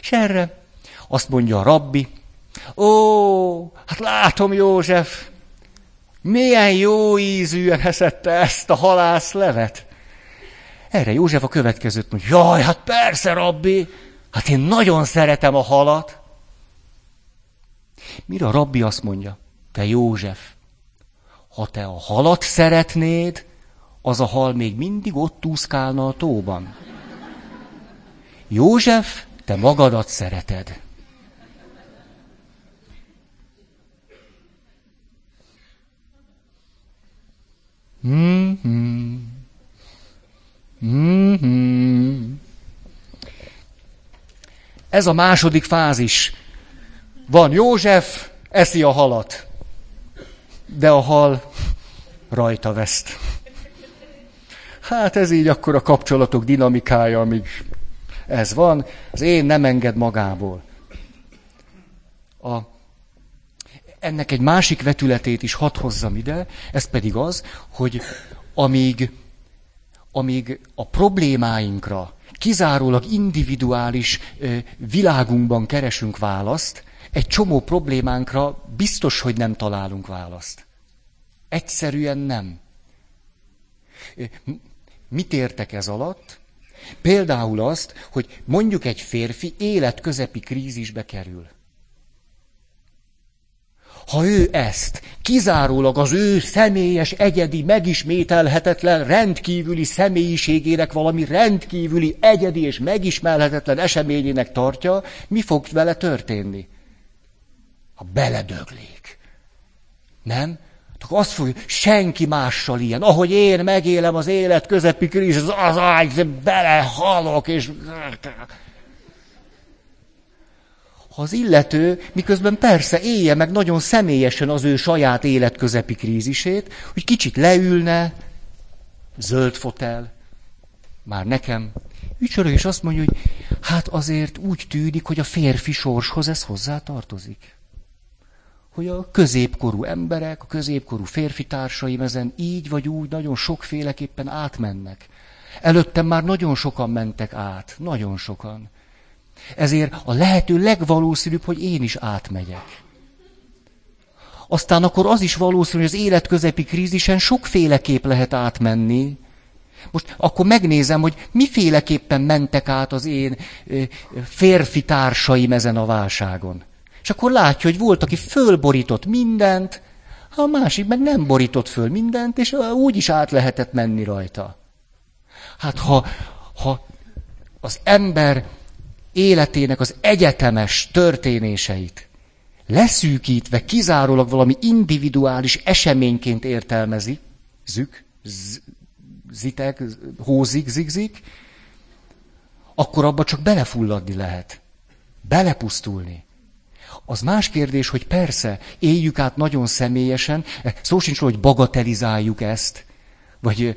És erre azt mondja a rabbi, ó, hát látom József, milyen jó ízűen eszette ezt a halász levet. Erre József a következőt mondja, jaj, hát persze, rabbi, hát én nagyon szeretem a halat. Mire a rabbi azt mondja, te József, ha te a halat szeretnéd, az a hal még mindig ott úszkálna a tóban. József, te magadat szereted. Mm-hmm. Mm-hmm. Ez a második fázis. Van József, eszi a halat de a hal rajta veszt. Hát ez így akkor a kapcsolatok dinamikája, amíg ez van, az én nem enged magából. A, ennek egy másik vetületét is hadd hozzam ide, ez pedig az, hogy amíg, amíg a problémáinkra kizárólag individuális világunkban keresünk választ, egy csomó problémánkra biztos, hogy nem találunk választ. Egyszerűen nem. Mit értek ez alatt? Például azt, hogy mondjuk egy férfi életközepi krízisbe kerül. Ha ő ezt kizárólag az ő személyes, egyedi, megismételhetetlen, rendkívüli személyiségének valami rendkívüli, egyedi és megismerhetetlen eseményének tartja, mi fog vele történni? Ha beledöglék. Nem? Akkor azt fogja, senki mással ilyen. Ahogy én megélem az élet közepi krízis, az, az ágy, belehalok, és... Ha az illető, miközben persze élje meg nagyon személyesen az ő saját életközepi krízisét, hogy kicsit leülne, zöld fotel, már nekem, ücsörög, és azt mondja, hogy hát azért úgy tűnik, hogy a férfi sorshoz ez hozzá tartozik hogy a középkorú emberek, a középkorú férfi társaim ezen így vagy úgy nagyon sokféleképpen átmennek. Előttem már nagyon sokan mentek át, nagyon sokan. Ezért a lehető legvalószínűbb, hogy én is átmegyek. Aztán akkor az is valószínű, hogy az életközepi krízisen sokféleképp lehet átmenni. Most akkor megnézem, hogy miféleképpen mentek át az én férfi társaim ezen a válságon. És akkor látja, hogy volt, aki fölborított mindent, a másik meg nem borított föl mindent, és úgy is át lehetett menni rajta. Hát ha, ha az ember életének az egyetemes történéseit leszűkítve kizárólag valami individuális eseményként értelmezi, zük, zitek, hózik, zigzik, akkor abba csak belefulladni lehet. Belepusztulni. Az más kérdés, hogy persze, éljük át nagyon személyesen, szó sincs hogy bagatelizáljuk ezt, vagy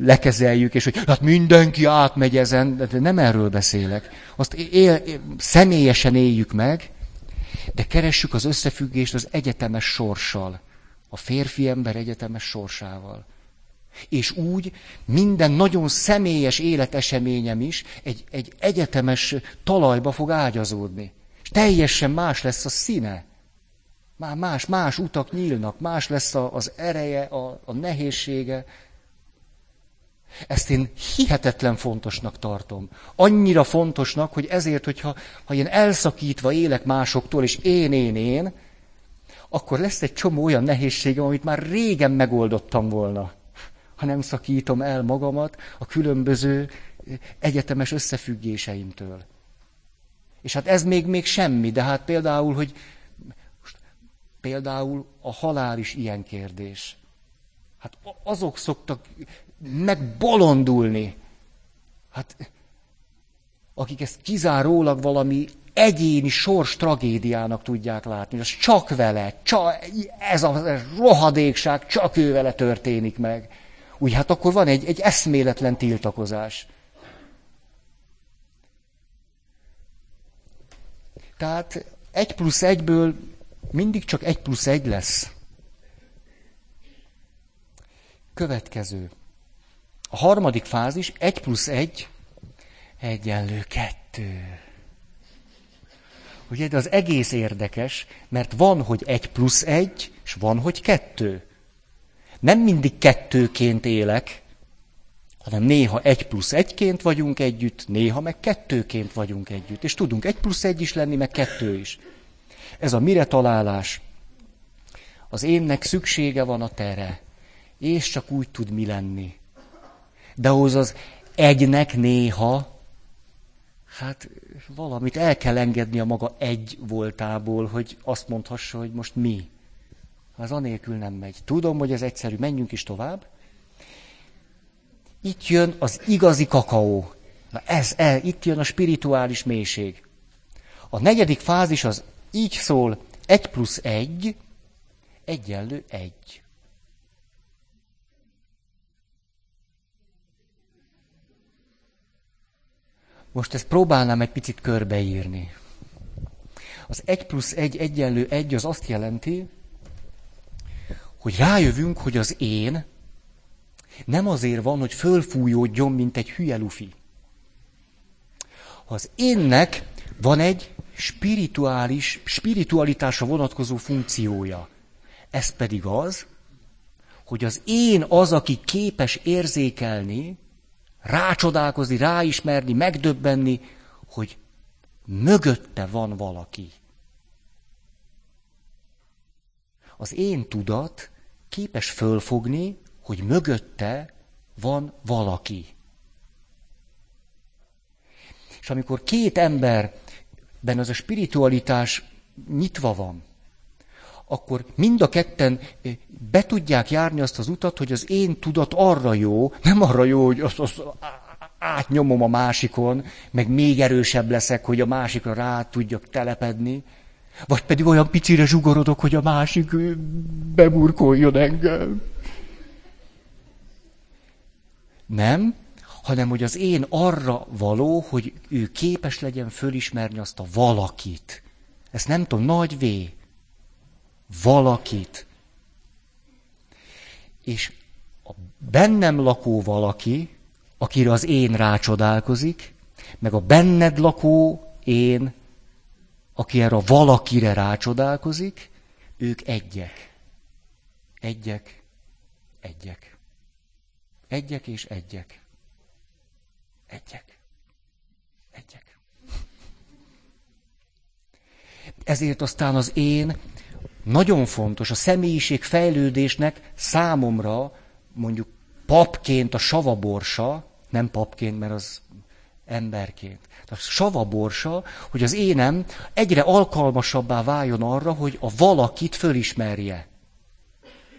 lekezeljük, és hogy hát mindenki átmegy ezen, de nem erről beszélek. Azt él, személyesen éljük meg, de keressük az összefüggést az egyetemes sorssal, a férfi ember egyetemes sorsával. És úgy minden nagyon személyes életeseményem is egy, egy egyetemes talajba fog ágyazódni. Teljesen más lesz a színe. Már más, más utak nyílnak, más lesz a, az ereje, a, a nehézsége. Ezt én hihetetlen fontosnak tartom. Annyira fontosnak, hogy ezért, hogyha ha én elszakítva élek másoktól, és én, én, én, akkor lesz egy csomó olyan nehézségem, amit már régen megoldottam volna, ha nem szakítom el magamat a különböző egyetemes összefüggéseimtől. És hát ez még, még semmi, de hát például, hogy például a halál is ilyen kérdés. Hát azok szoktak megbolondulni. Hát, akik ezt kizárólag valami egyéni sors tragédiának tudják látni, az csak vele, csak, ez a rohadékság csak ő vele történik meg. Úgy hát akkor van egy, egy eszméletlen tiltakozás. Tehát egy plusz egyből mindig csak egy plusz egy lesz. Következő. A harmadik fázis, egy plusz egy, egyenlő kettő. Ugye, de az egész érdekes, mert van, hogy egy plusz egy, és van, hogy kettő. Nem mindig kettőként élek, hanem néha egy plusz egyként vagyunk együtt, néha meg kettőként vagyunk együtt. És tudunk egy plusz egy is lenni, meg kettő is. Ez a mire találás. Az énnek szüksége van a tere, és csak úgy tud mi lenni. De ahhoz az egynek néha, hát valamit el kell engedni a maga egy voltából, hogy azt mondhassa, hogy most mi. Az anélkül nem megy. Tudom, hogy ez egyszerű, menjünk is tovább. Itt jön az igazi kakaó. Na ez, ez, itt jön a spirituális mélység. A negyedik fázis az így szól, egy plusz egy, egyenlő egy. Most ezt próbálnám egy picit körbeírni. Az 1 plusz 1 egyenlő 1 az azt jelenti, hogy rájövünk, hogy az én nem azért van, hogy fölfújódjon, mint egy hülye lufi. Az énnek van egy spirituális, spiritualitásra vonatkozó funkciója. Ez pedig az, hogy az én az, aki képes érzékelni, rácsodálkozni, ráismerni, megdöbbenni, hogy mögötte van valaki. Az én tudat képes fölfogni, hogy mögötte van valaki. És amikor két emberben az a spiritualitás nyitva van, akkor mind a ketten eh, be tudják járni azt az utat, hogy az én tudat arra jó, nem arra jó, hogy azt, azt átnyomom a másikon, meg még erősebb leszek, hogy a másikra rá tudjak telepedni, vagy pedig olyan picire zsugorodok, hogy a másik eh, beburkoljon engem. Nem, hanem hogy az én arra való, hogy ő képes legyen fölismerni azt a valakit. Ezt nem tudom, nagy V. valakit. És a bennem lakó valaki, akire az én rácsodálkozik, meg a benned lakó én, aki erre a valakire rácsodálkozik, ők egyek. Egyek, egyek. Egyek és egyek. Egyek. Egyek. Ezért aztán az én nagyon fontos, a személyiség fejlődésnek számomra, mondjuk papként a savaborsa, nem papként, mert az emberként. A savaborsa, hogy az énem egyre alkalmasabbá váljon arra, hogy a valakit fölismerje.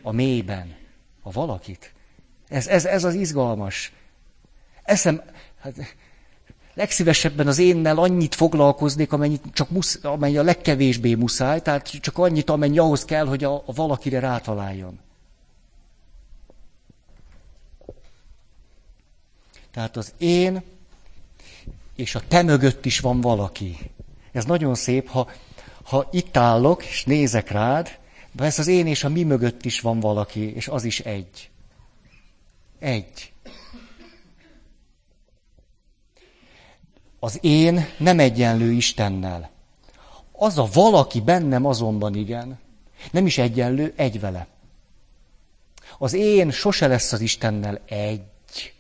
A mélyben. A valakit. Ez, ez, ez az izgalmas. Eszem, hát, legszívesebben az énnel annyit foglalkoznék, amennyit csak musz, amennyi a legkevésbé muszáj, tehát csak annyit, amennyi ahhoz kell, hogy a, a valakire rátaláljon. Tehát az én és a te mögött is van valaki. Ez nagyon szép, ha, ha itt állok, és nézek rád, de ez az én és a mi mögött is van valaki, és az is egy. Egy. Az én nem egyenlő Istennel. Az a valaki bennem azonban igen. Nem is egyenlő, egy vele. Az én sose lesz az Istennel egy.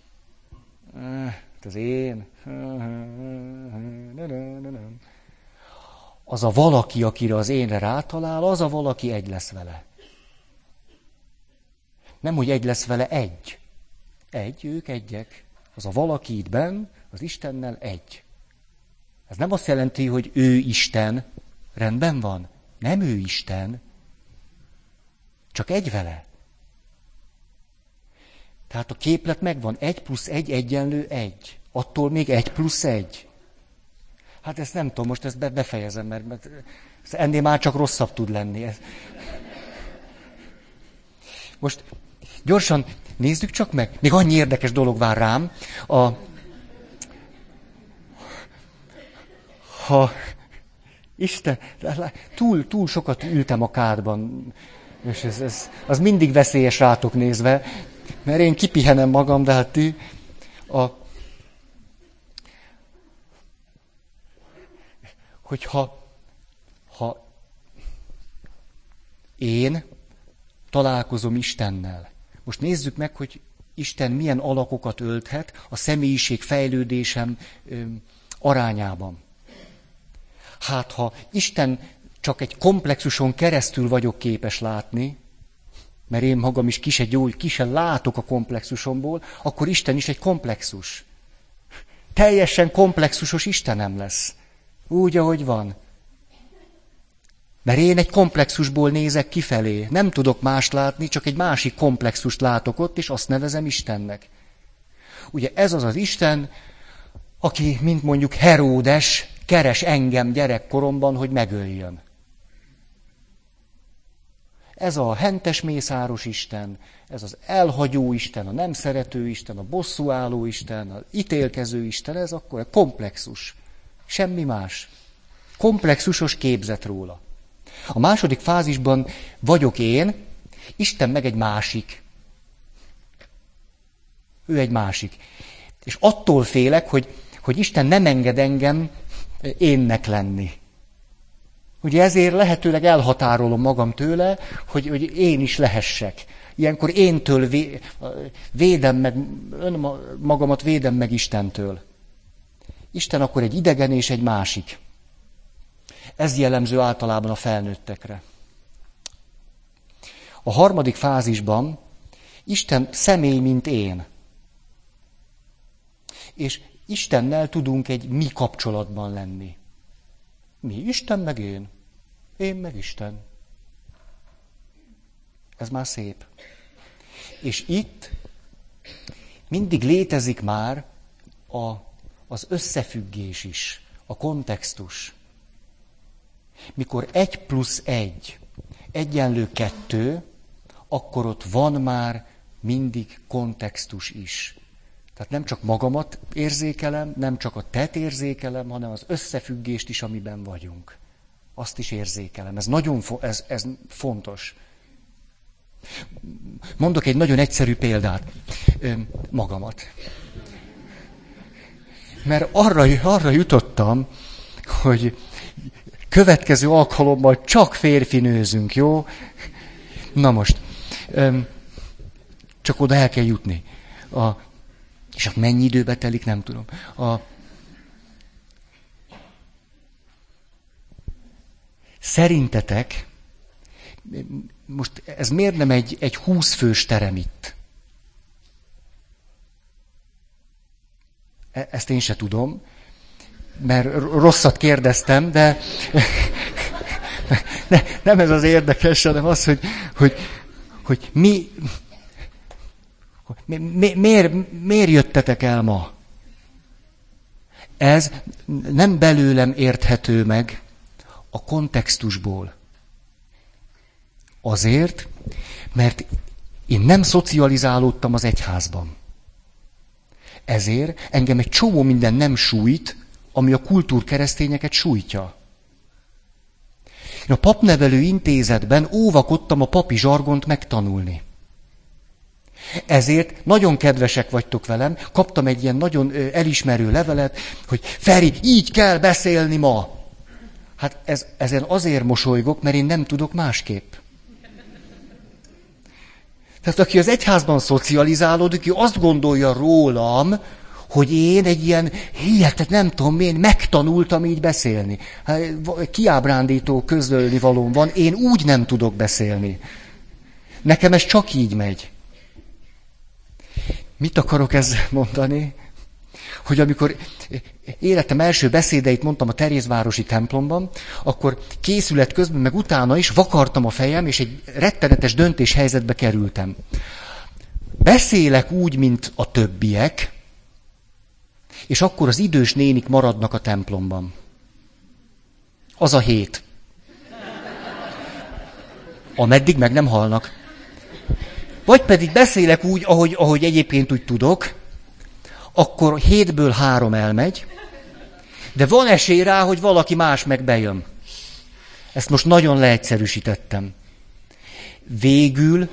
Az én. Az a valaki, akire az énre rátalál, az a valaki egy lesz vele. Nem, hogy egy lesz vele, egy. Egy, ők egyek. Az a valaki itt benn, az Istennel egy. Ez nem azt jelenti, hogy ő Isten. Rendben van. Nem ő Isten. Csak egy vele. Tehát a képlet megvan. Egy plusz egy egyenlő egy. Attól még egy plusz egy. Hát ezt nem tudom, most ezt befejezem, mert, mert ennél már csak rosszabb tud lenni. Most gyorsan nézzük csak meg. Még annyi érdekes dolog vár rám. A, ha Isten, túl, túl sokat ültem a kádban, és ez, ez, az mindig veszélyes rátok nézve, mert én kipihenem magam, de hát ti, a, hogyha ha én találkozom Istennel, most nézzük meg, hogy Isten milyen alakokat ölthet a személyiség fejlődésem arányában. Hát ha Isten csak egy komplexuson keresztül vagyok képes látni, mert én magam is kise gyógy, kise látok a komplexusomból, akkor Isten is egy komplexus. Teljesen komplexusos Istenem lesz. Úgy, ahogy van. Mert én egy komplexusból nézek kifelé. Nem tudok más látni, csak egy másik komplexust látok ott, és azt nevezem Istennek. Ugye ez az az Isten, aki, mint mondjuk Heródes, keres engem gyerekkoromban, hogy megöljön. Ez a hentes mészáros Isten, ez az elhagyó Isten, a nem szerető Isten, a bosszúálló Isten, az ítélkező Isten, ez akkor egy komplexus. Semmi más. Komplexusos képzet róla. A második fázisban vagyok én, Isten meg egy másik. Ő egy másik. És attól félek, hogy, hogy Isten nem enged engem énnek lenni. Ugye ezért lehetőleg elhatárolom magam tőle, hogy, hogy én is lehessek. Ilyenkor éntől vé, védem meg, magamat védem meg Istentől. Isten akkor egy idegen és egy másik. Ez jellemző általában a felnőttekre. A harmadik fázisban Isten személy, mint én. És Istennel tudunk egy mi kapcsolatban lenni. Mi? Isten meg én. Én meg Isten. Ez már szép. És itt mindig létezik már a, az összefüggés is, a kontextus. Mikor egy plusz egy egyenlő kettő, akkor ott van már mindig kontextus is. Tehát nem csak magamat érzékelem, nem csak a tet érzékelem, hanem az összefüggést is, amiben vagyunk. Azt is érzékelem. Ez nagyon fo- ez, ez fontos. Mondok egy nagyon egyszerű példát. Magamat. Mert arra, arra jutottam, hogy következő alkalommal csak férfi nőzünk, jó? Na most, csak oda el kell jutni. A, és hát mennyi időbe telik, nem tudom. A, szerintetek, most ez miért nem egy, egy húszfős terem itt? E, ezt én se tudom, mert rosszat kérdeztem, de [laughs] ne, nem ez az érdekes, hanem az, hogy, hogy, hogy mi, mi, mi, miért, miért jöttetek el ma? Ez nem belőlem érthető meg a kontextusból. Azért, mert én nem szocializálódtam az egyházban. Ezért engem egy csomó minden nem sújt, ami a kultúrkeresztényeket sújtja. Én a papnevelő intézetben óvakodtam a papi zsargont megtanulni. Ezért nagyon kedvesek vagytok velem, kaptam egy ilyen nagyon elismerő levelet, hogy Feri, így kell beszélni ma. Hát ez, ezen azért mosolygok, mert én nem tudok másképp. Tehát aki az egyházban szocializálódik, ő azt gondolja rólam, hogy én egy ilyen hihetet, nem tudom én, megtanultam így beszélni. Hát, kiábrándító közölni valóm van, én úgy nem tudok beszélni. Nekem ez csak így megy. Mit akarok ezzel mondani? Hogy amikor életem első beszédeit mondtam a Terézvárosi templomban, akkor készület közben, meg utána is vakartam a fejem, és egy rettenetes döntéshelyzetbe kerültem. Beszélek úgy, mint a többiek, és akkor az idős nénik maradnak a templomban. Az a hét. Ameddig meg nem halnak. Vagy pedig beszélek úgy, ahogy, ahogy egyébként úgy tudok, akkor hétből három elmegy, de van esély rá, hogy valaki más meg bejön. Ezt most nagyon leegyszerűsítettem. Végül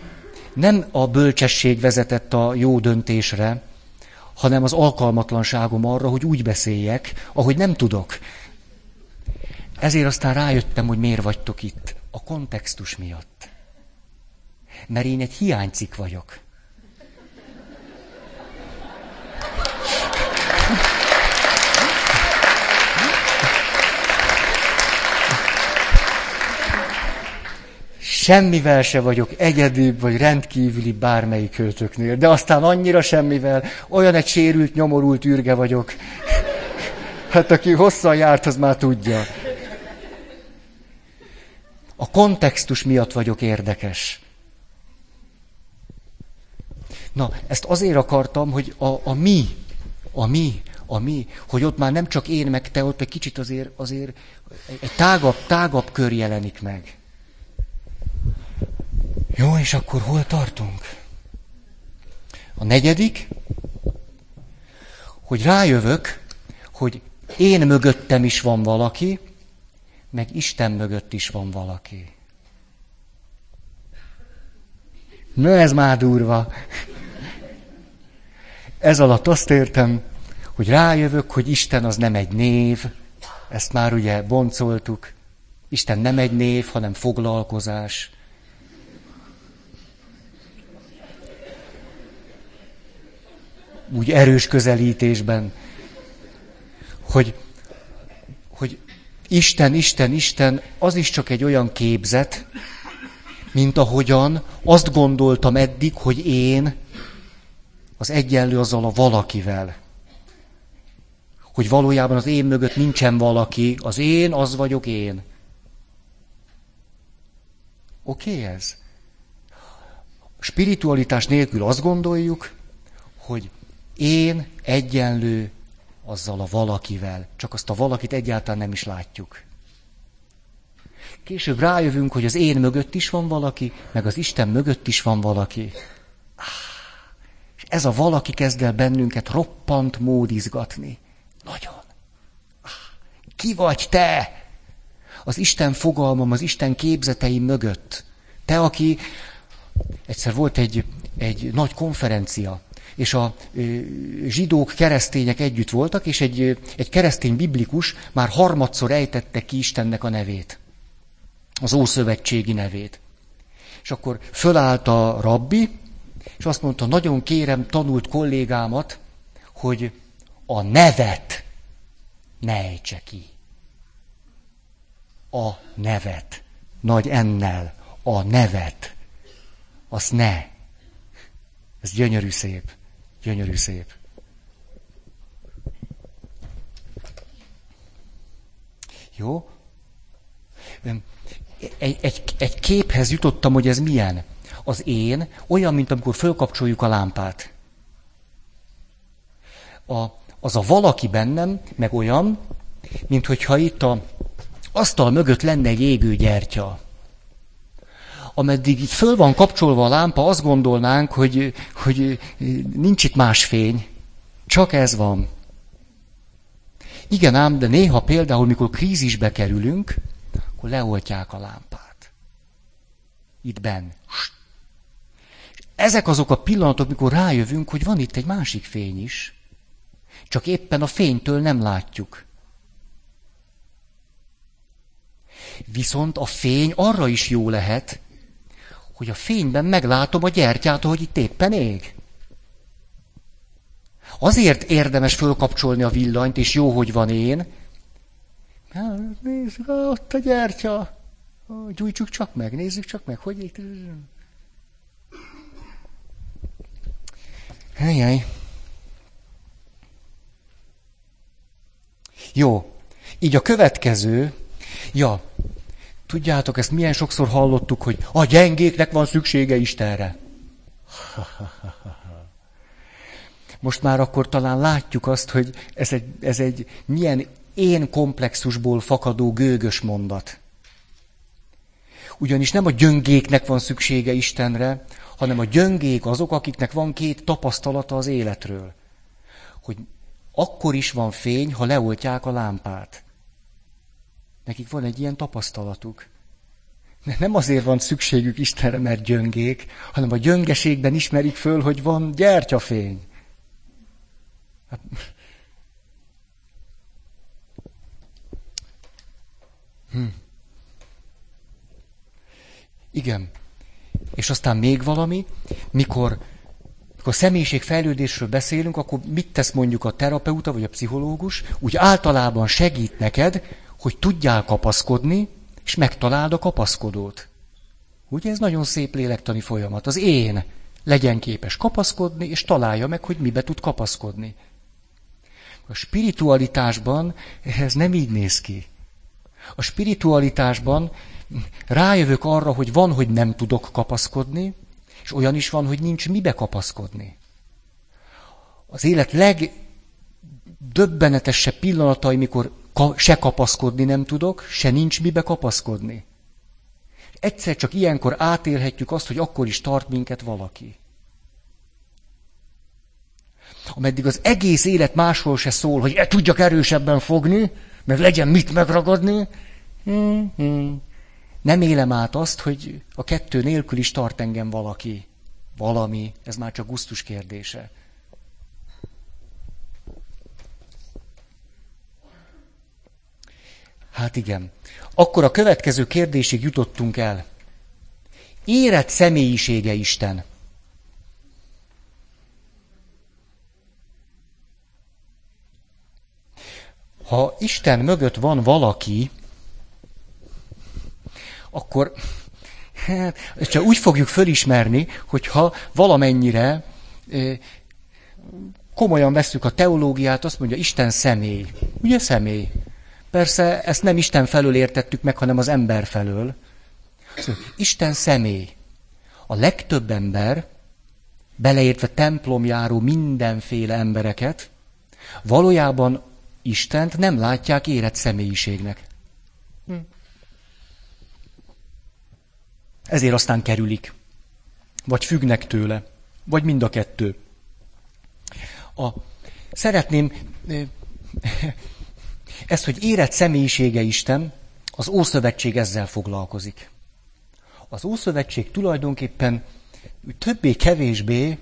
nem a bölcsesség vezetett a jó döntésre, hanem az alkalmatlanságom arra, hogy úgy beszéljek, ahogy nem tudok. Ezért aztán rájöttem, hogy miért vagytok itt. A kontextus miatt. Mert én egy hiánycik vagyok. Semmivel se vagyok egyedibb, vagy rendkívüli bármelyik költöknél, de aztán annyira semmivel, olyan egy sérült, nyomorult űrge vagyok. [laughs] Hát aki hosszan járt, az már tudja. A kontextus miatt vagyok érdekes. Na, ezt azért akartam, hogy a, a mi, a mi, a mi, hogy ott már nem csak én meg te, ott egy kicsit azért, azért egy tágabb, tágabb kör jelenik meg. Jó, és akkor hol tartunk? A negyedik, hogy rájövök, hogy én mögöttem is van valaki, meg Isten mögött is van valaki. Na ez már durva. Ez alatt azt értem, hogy rájövök, hogy Isten az nem egy név, ezt már ugye boncoltuk. Isten nem egy név, hanem foglalkozás. Úgy erős közelítésben, hogy, hogy Isten, Isten, Isten, az is csak egy olyan képzet, mint ahogyan azt gondoltam eddig, hogy én az egyenlő azzal a valakivel. Hogy valójában az én mögött nincsen valaki, az én, az vagyok én. Oké okay, ez? Spiritualitás nélkül azt gondoljuk, hogy én egyenlő azzal a valakivel, csak azt a valakit egyáltalán nem is látjuk. Később rájövünk, hogy az én mögött is van valaki, meg az Isten mögött is van valaki. És ez a valaki kezd el bennünket roppant mód izgatni. Nagyon. Ki vagy te? az Isten fogalmam, az Isten képzeteim mögött. Te, aki egyszer volt egy, egy nagy konferencia, és a zsidók, keresztények együtt voltak, és egy, egy keresztény biblikus már harmadszor ejtette ki Istennek a nevét. Az Ószövetségi nevét. És akkor fölállt a rabbi, és azt mondta, nagyon kérem tanult kollégámat, hogy a nevet ne ejtse ki. A nevet. Nagy ennel. A nevet. Azt ne. Ez gyönyörű szép. Gyönyörű szép. Jó? Egy, egy, egy képhez jutottam, hogy ez milyen. Az én olyan, mint amikor fölkapcsoljuk a lámpát. A, az a valaki bennem, meg olyan, mint hogyha itt a asztal mögött lenne egy égő gyertya ameddig így föl van kapcsolva a lámpa, azt gondolnánk, hogy, hogy nincs itt más fény. Csak ez van. Igen ám, de néha például, mikor krízisbe kerülünk, akkor leoltják a lámpát. Itt benn. Ezek azok a pillanatok, mikor rájövünk, hogy van itt egy másik fény is. Csak éppen a fénytől nem látjuk. Viszont a fény arra is jó lehet, hogy a fényben meglátom a gyertyát, hogy itt éppen ég. Azért érdemes fölkapcsolni a villanyt, és jó, hogy van én. Nézzük, ott a gyertya. Gyújtsuk csak meg, nézzük csak meg, hogy itt... Helyjej. Jó. Így a következő, ja, Tudjátok, ezt milyen sokszor hallottuk, hogy a gyengéknek van szüksége Istenre. Most már akkor talán látjuk azt, hogy ez egy, ez egy milyen én komplexusból fakadó gőgös mondat. Ugyanis nem a gyöngéknek van szüksége Istenre, hanem a gyöngék azok, akiknek van két tapasztalata az életről. Hogy akkor is van fény, ha leoltják a lámpát. Nekik van egy ilyen tapasztalatuk. Nem azért van szükségük Istenre, mert gyöngék, hanem a gyöngeségben ismerik föl, hogy van gyertyafény. Hát... Hm. Igen. És aztán még valami, mikor, mikor személyiségfejlődésről beszélünk, akkor mit tesz mondjuk a terapeuta vagy a pszichológus? Úgy általában segít neked, hogy tudjál kapaszkodni, és megtaláld a kapaszkodót. Ugye ez nagyon szép lélektani folyamat. Az én legyen képes kapaszkodni, és találja meg, hogy mibe tud kapaszkodni. A spiritualitásban ez nem így néz ki. A spiritualitásban rájövök arra, hogy van, hogy nem tudok kapaszkodni, és olyan is van, hogy nincs mibe kapaszkodni. Az élet legdöbbenetesebb pillanatai, mikor se kapaszkodni nem tudok, se nincs mibe kapaszkodni. Egyszer csak ilyenkor átélhetjük azt, hogy akkor is tart minket valaki. Ameddig az egész élet máshol se szól, hogy e tudjak erősebben fogni, mert legyen mit megragadni. Nem élem át azt, hogy a kettő nélkül is tart engem valaki. Valami, ez már csak gusztus kérdése. Hát igen. Akkor a következő kérdésig jutottunk el. Érett személyisége Isten. Ha Isten mögött van valaki, akkor hát, csak úgy fogjuk fölismerni, hogyha valamennyire komolyan veszük a teológiát, azt mondja, Isten személy. Ugye személy? Persze ezt nem Isten felől értettük meg, hanem az ember felől. Szóval Isten személy. A legtöbb ember, beleértve templomjáró mindenféle embereket, valójában Istent nem látják érett személyiségnek. Hm. Ezért aztán kerülik. Vagy függnek tőle. Vagy mind a kettő. A, szeretném ezt, hogy érett személyisége Isten, Az Ószövetség ezzel foglalkozik. Az Ószövetség tulajdonképpen többé-kevésbé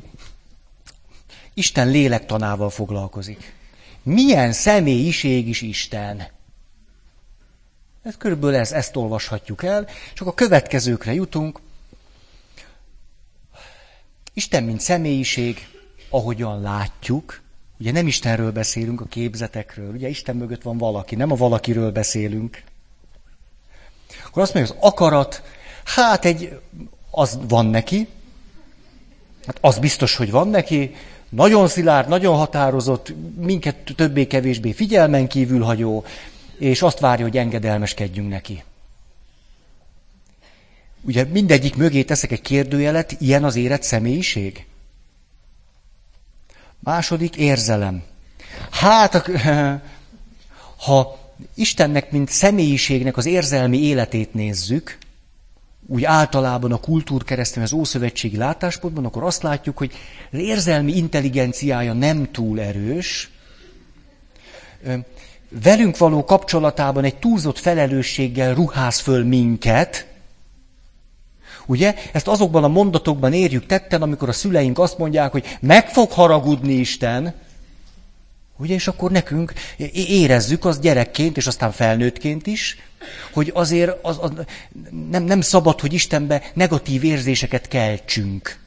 Isten lélektanával foglalkozik. Milyen személyiség is Isten? Ez körülbelül ez, ezt olvashatjuk el, csak a következőkre jutunk. Isten, mint személyiség, ahogyan látjuk, ugye nem Istenről beszélünk, a képzetekről, ugye Isten mögött van valaki, nem a valakiről beszélünk. Akkor azt mondja, az akarat, hát egy, az van neki, hát az biztos, hogy van neki, nagyon szilárd, nagyon határozott, minket többé-kevésbé figyelmen kívül hagyó, és azt várja, hogy engedelmeskedjünk neki. Ugye mindegyik mögé teszek egy kérdőjelet, ilyen az élet személyiség? Második érzelem. Hát, [laughs] ha Istennek, mint személyiségnek az érzelmi életét nézzük, úgy általában a kultúrkeresztény, az ószövetségi látáspontban, akkor azt látjuk, hogy az érzelmi intelligenciája nem túl erős, velünk való kapcsolatában egy túlzott felelősséggel ruház föl minket, Ugye? Ezt azokban a mondatokban érjük tetten, amikor a szüleink azt mondják, hogy meg fog haragudni Isten, Ugye, és akkor nekünk érezzük az gyerekként, és aztán felnőttként is, hogy azért az, az, nem, nem szabad, hogy Istenbe negatív érzéseket keltsünk.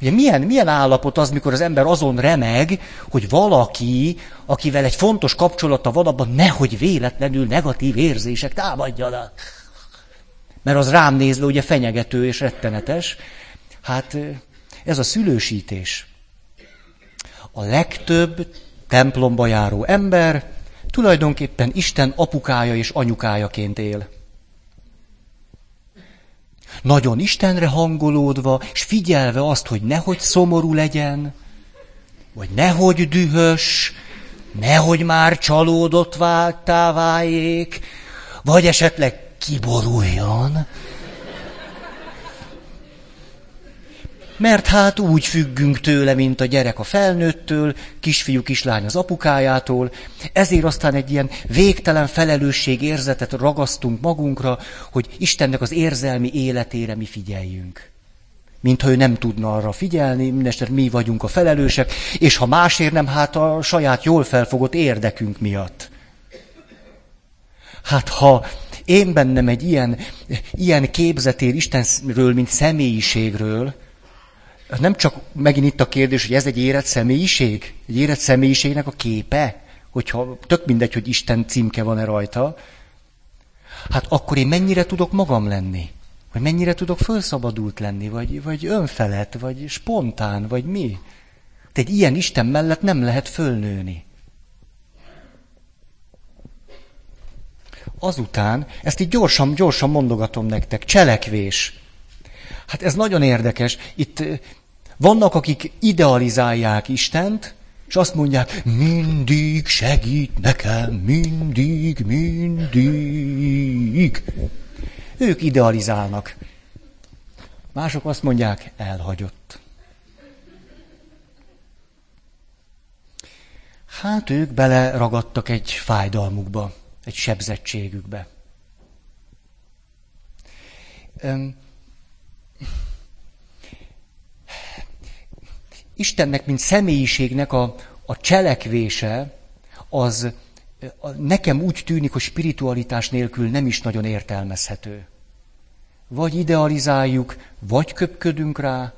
Ugye milyen, milyen állapot az, mikor az ember azon remeg, hogy valaki, akivel egy fontos kapcsolata van, abban nehogy véletlenül negatív érzések támadjanak. Mert az rám nézve ugye fenyegető és rettenetes. Hát ez a szülősítés. A legtöbb templomba járó ember tulajdonképpen Isten apukája és anyukájaként él. Nagyon Istenre hangolódva, és figyelve azt, hogy nehogy szomorú legyen, vagy nehogy dühös, nehogy már csalódott váltá váljék, vagy esetleg kiboruljon. Mert hát úgy függünk tőle, mint a gyerek a felnőttől, kisfiú, kislány az apukájától, ezért aztán egy ilyen végtelen felelősség érzetet ragasztunk magunkra, hogy Istennek az érzelmi életére mi figyeljünk. Mintha ő nem tudna arra figyelni, mindesetre mi vagyunk a felelősek, és ha másért nem, hát a saját jól felfogott érdekünk miatt. Hát ha én bennem egy ilyen, ilyen képzetér Istenről, mint személyiségről, nem csak megint itt a kérdés, hogy ez egy érett személyiség, egy érett személyiségnek a képe, hogyha tök mindegy, hogy Isten címke van-e rajta, hát akkor én mennyire tudok magam lenni? Vagy mennyire tudok felszabadult lenni, vagy, vagy önfelett, vagy spontán, vagy mi? De egy ilyen Isten mellett nem lehet fölnőni. Azután, ezt így gyorsan, gyorsan mondogatom nektek, cselekvés. Hát ez nagyon érdekes. Itt vannak, akik idealizálják Istent, és azt mondják, mindig segít nekem, mindig, mindig. Ők idealizálnak. Mások azt mondják, elhagyott. Hát ők beleragadtak egy fájdalmukba, egy sebzettségükbe. Istennek, mint személyiségnek a, a cselekvése, az nekem úgy tűnik, hogy spiritualitás nélkül nem is nagyon értelmezhető. Vagy idealizáljuk, vagy köpködünk rá,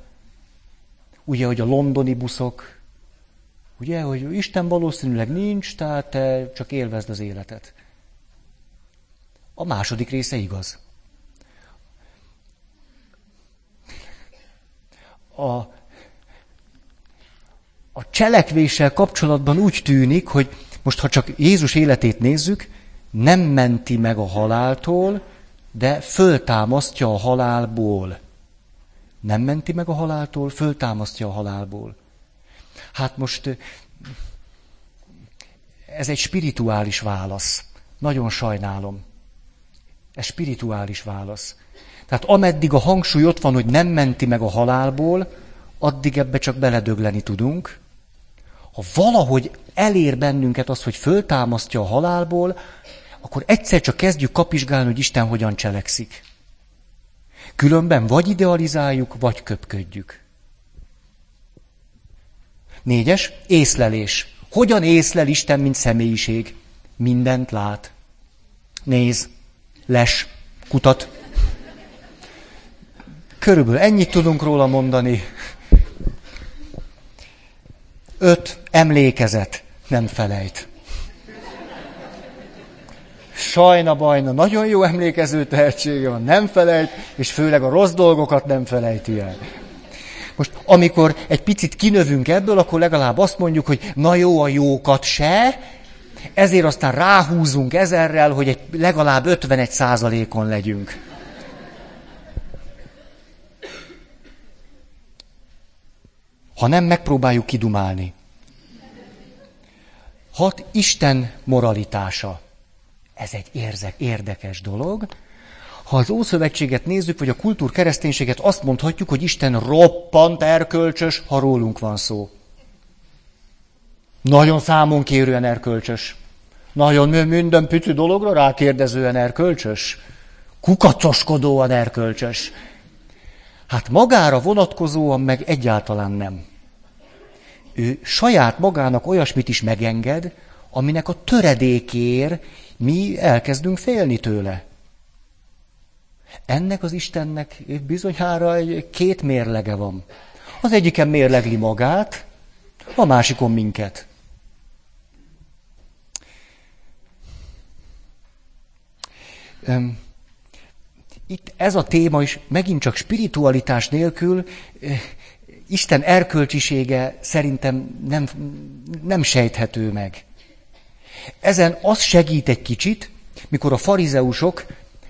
ugye, hogy a londoni buszok, ugye, hogy Isten valószínűleg nincs, tehát te csak élvezd az életet. A második része igaz. A a cselekvéssel kapcsolatban úgy tűnik, hogy most ha csak Jézus életét nézzük, nem menti meg a haláltól, de föltámasztja a halálból. Nem menti meg a haláltól, föltámasztja a halálból. Hát most ez egy spirituális válasz. Nagyon sajnálom. Ez spirituális válasz. Tehát ameddig a hangsúly ott van, hogy nem menti meg a halálból, addig ebbe csak beledögleni tudunk, ha valahogy elér bennünket az, hogy föltámasztja a halálból, akkor egyszer csak kezdjük kapizsgálni, hogy Isten hogyan cselekszik. Különben vagy idealizáljuk, vagy köpködjük. Négyes, észlelés. Hogyan észlel Isten, mint személyiség? Mindent lát. Néz, les, kutat. Körülbelül ennyit tudunk róla mondani. Öt, emlékezet, nem felejt. Sajna bajna, nagyon jó emlékező tehetsége van, nem felejt, és főleg a rossz dolgokat nem felejti el. Most amikor egy picit kinövünk ebből, akkor legalább azt mondjuk, hogy na jó a jókat se, ezért aztán ráhúzunk ezerrel, hogy egy legalább 51 százalékon legyünk. Ha nem, megpróbáljuk kidumálni. Hat Isten moralitása. Ez egy érzek, érdekes dolog. Ha az Ószövetséget nézzük, vagy a kultúrkereszténységet, azt mondhatjuk, hogy Isten roppant erkölcsös, ha rólunk van szó. Nagyon számon kérően erkölcsös. Nagyon minden pici dologra rákérdezően erkölcsös. Kukacoskodóan erkölcsös. Hát magára vonatkozóan meg egyáltalán nem. Ő saját magának olyasmit is megenged, aminek a töredékér mi elkezdünk félni tőle. Ennek az Istennek bizonyára két mérlege van. Az egyiken mérlegli magát, a másikon minket. Itt ez a téma is megint csak spiritualitás nélkül Isten erkölcsisége szerintem nem, nem sejthető meg. Ezen az segít egy kicsit, mikor a farizeusok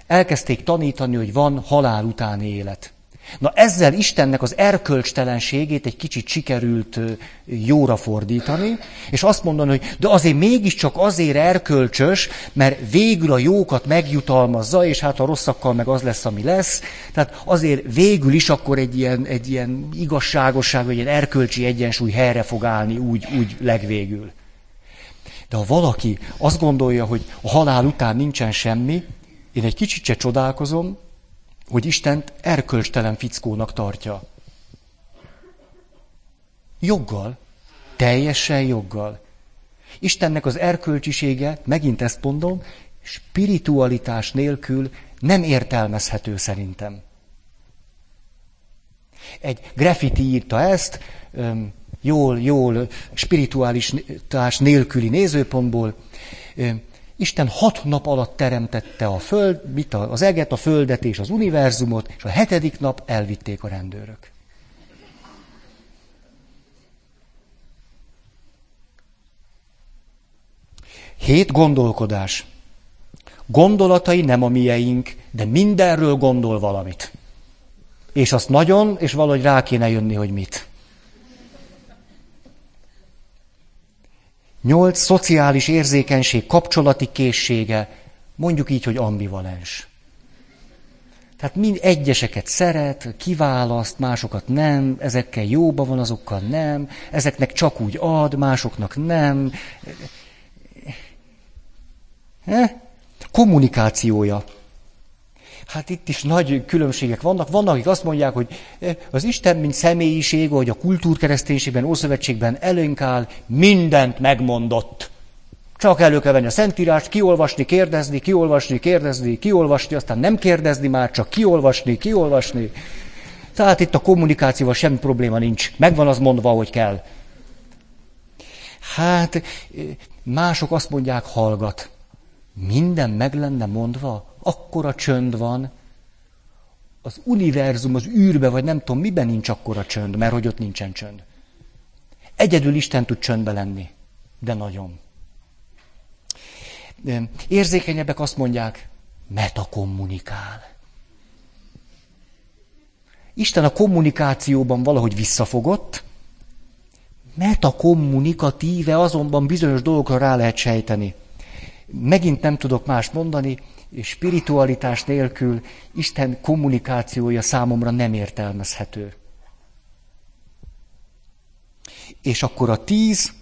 elkezdték tanítani, hogy van halál utáni élet. Na ezzel Istennek az erkölcstelenségét egy kicsit sikerült jóra fordítani, és azt mondani, hogy de azért mégiscsak azért erkölcsös, mert végül a jókat megjutalmazza, és hát a rosszakkal meg az lesz, ami lesz. Tehát azért végül is akkor egy ilyen, egy ilyen igazságosság, egy ilyen erkölcsi egyensúly helyre fog állni úgy, úgy legvégül. De ha valaki azt gondolja, hogy a halál után nincsen semmi, én egy kicsit se csodálkozom, hogy Istent erkölcstelen fickónak tartja. Joggal. Teljesen joggal. Istennek az erkölcsisége, megint ezt mondom, spiritualitás nélkül nem értelmezhető szerintem. Egy graffiti írta ezt, jól, jól spiritualitás nélküli nézőpontból. Isten hat nap alatt teremtette a föld, mit az eget, a földet és az univerzumot, és a hetedik nap elvitték a rendőrök. Hét gondolkodás. Gondolatai nem a mieink, de mindenről gondol valamit. És azt nagyon, és valahogy rá kéne jönni, hogy mit. Nyolc, szociális érzékenység, kapcsolati készsége, mondjuk így, hogy ambivalens. Tehát mind egyeseket szeret, kiválaszt, másokat nem, ezekkel jóba van, azokkal nem, ezeknek csak úgy ad, másoknak nem. He? Kommunikációja. Hát itt is nagy különbségek vannak. Vannak, akik azt mondják, hogy eh, az Isten, mint személyiség, vagy a kultúrkereszténységben, Ószövetségben előnk áll, mindent megmondott. Csak elő kell venni a Szentírást, kiolvasni, kérdezni, kiolvasni, kérdezni, kiolvasni, aztán nem kérdezni már, csak kiolvasni, kiolvasni. Tehát itt a kommunikációval semmi probléma nincs. Megvan az mondva, hogy kell. Hát eh, mások azt mondják, hallgat. Minden meg lenne mondva? Akkora csönd van, az univerzum, az űrbe, vagy nem tudom, miben nincs akkora csönd, mert hogy ott nincsen csönd. Egyedül Isten tud csöndbe lenni, de nagyon. Érzékenyebbek azt mondják, metakommunikál. Isten a kommunikációban valahogy visszafogott, metakommunikatíve azonban bizonyos dolgokra rá lehet sejteni. Megint nem tudok más mondani, spiritualitás nélkül Isten kommunikációja számomra nem értelmezhető. És akkor a tíz,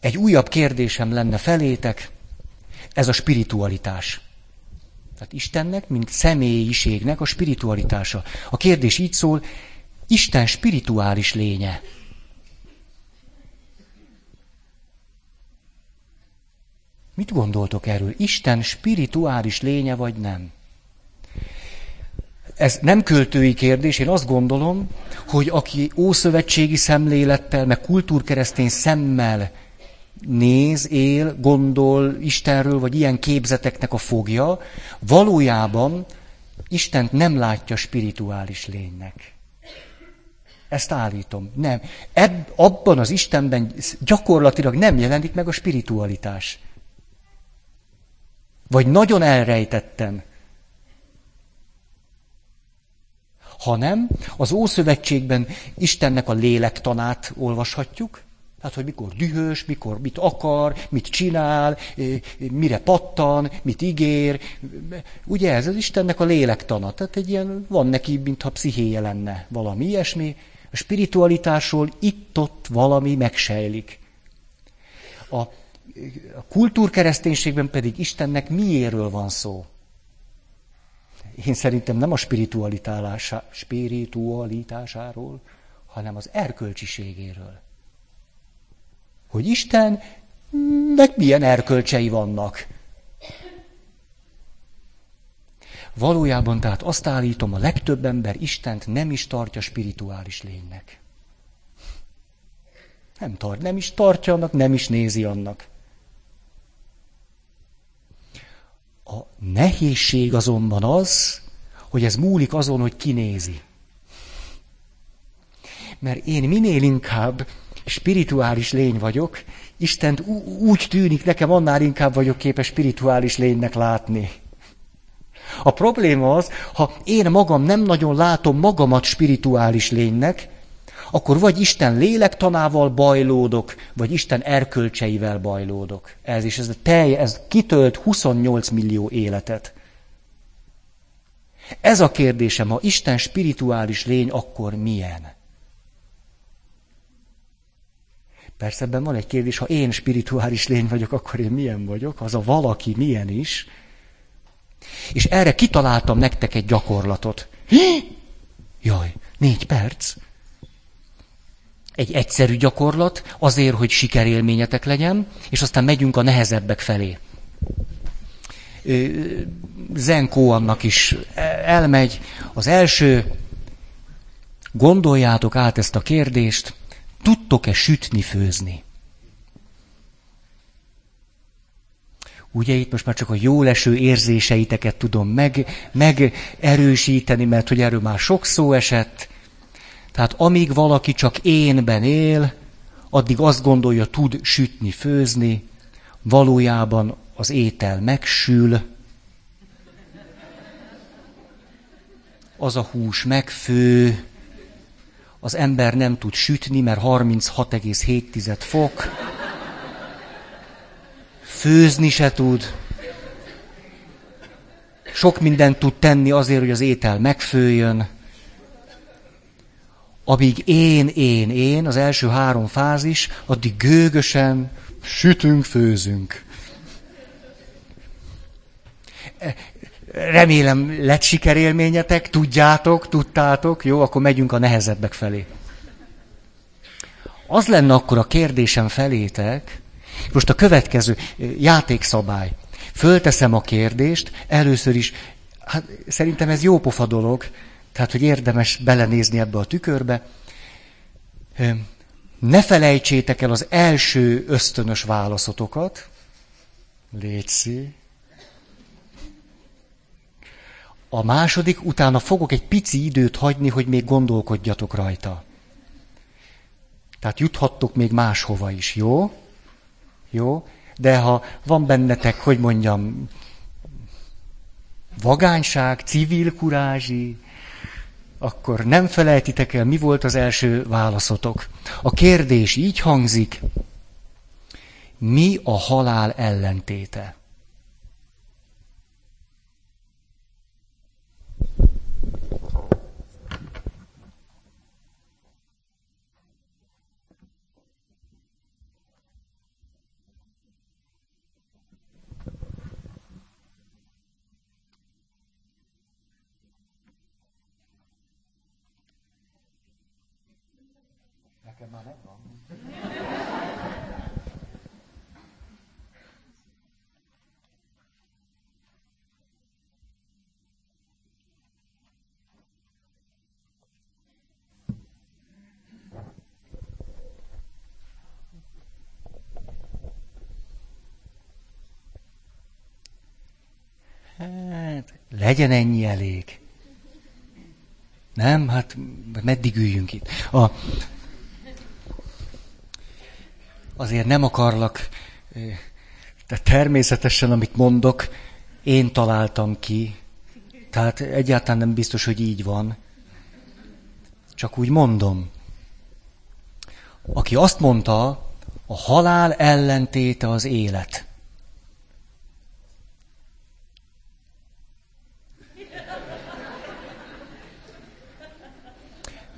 egy újabb kérdésem lenne felétek. Ez a spiritualitás. Tehát Istennek, mint személyiségnek a spiritualitása. A kérdés így szól, Isten spirituális lénye. Mit gondoltok erről? Isten spirituális lénye vagy nem? Ez nem költői kérdés, én azt gondolom, hogy aki ószövetségi szemlélettel, meg kultúrkeresztény szemmel néz, él, gondol Istenről, vagy ilyen képzeteknek a fogja, valójában Istent nem látja spirituális lénynek. Ezt állítom. Nem. Ebb, abban az Istenben gyakorlatilag nem jelenik meg a spiritualitás. Vagy nagyon elrejtettem. Hanem az Ószövetségben Istennek a lélektanát olvashatjuk, tehát, hogy mikor dühös, mikor mit akar, mit csinál, mire pattan, mit ígér. Ugye ez az Istennek a lélektana. Tehát egy ilyen, van neki, mintha pszichéje lenne valami ilyesmi. A spiritualitásról itt-ott valami megsejlik. A, a kultúrkereszténységben pedig Istennek miéről van szó? Én szerintem nem a spiritualitásáról, hanem az erkölcsiségéről hogy Istennek milyen erkölcsei vannak. Valójában tehát azt állítom, a legtöbb ember Istent nem is tartja spirituális lénynek. Nem tart, nem is tartja annak, nem is nézi annak. A nehézség azonban az, hogy ez múlik azon, hogy kinézi. Mert én minél inkább spirituális lény vagyok, Istent úgy tűnik nekem, annál inkább vagyok képes spirituális lénynek látni. A probléma az, ha én magam nem nagyon látom magamat spirituális lénynek, akkor vagy Isten lélektanával bajlódok, vagy Isten erkölcseivel bajlódok. Ez is, ez, a telj, ez kitölt 28 millió életet. Ez a kérdésem, ha Isten spirituális lény, akkor milyen? Persze ebben van egy kérdés, ha én spirituális lény vagyok, akkor én milyen vagyok, az a valaki milyen is. És erre kitaláltam nektek egy gyakorlatot. Hí! Jaj, négy perc. Egy egyszerű gyakorlat, azért, hogy sikerélményetek legyen, és aztán megyünk a nehezebbek felé. Zenkó annak is elmegy. Az első, gondoljátok át ezt a kérdést, Tudtok-e sütni, főzni? Ugye itt most már csak a jó leső érzéseiteket tudom meg, megerősíteni, mert hogy erről már sok szó esett. Tehát amíg valaki csak énben él, addig azt gondolja, tud sütni, főzni, valójában az étel megsül, az a hús megfő, az ember nem tud sütni, mert 36,7 fok. Főzni se tud. Sok mindent tud tenni azért, hogy az étel megfőjön. Amíg én, én, én, az első három fázis, addig gőgösen sütünk, főzünk. Remélem lett sikerélményetek, tudjátok, tudtátok, jó, akkor megyünk a nehezebbek felé. Az lenne akkor a kérdésem felétek, most a következő játékszabály. Fölteszem a kérdést, először is, hát szerintem ez jó pofa dolog, tehát hogy érdemes belenézni ebbe a tükörbe. Ne felejtsétek el az első ösztönös válaszotokat. Létszi. A második, utána fogok egy pici időt hagyni, hogy még gondolkodjatok rajta. Tehát juthattok még máshova is, jó? Jó? De ha van bennetek, hogy mondjam, vagányság, civil kurázsi, akkor nem felejtitek el, mi volt az első válaszotok. A kérdés így hangzik, mi a halál ellentéte? Nekem már megvan. Hát, legyen ennyi elég. Nem? Hát meddig üljünk itt? A, azért nem akarlak, de természetesen, amit mondok, én találtam ki. Tehát egyáltalán nem biztos, hogy így van. Csak úgy mondom. Aki azt mondta, a halál ellentéte az élet.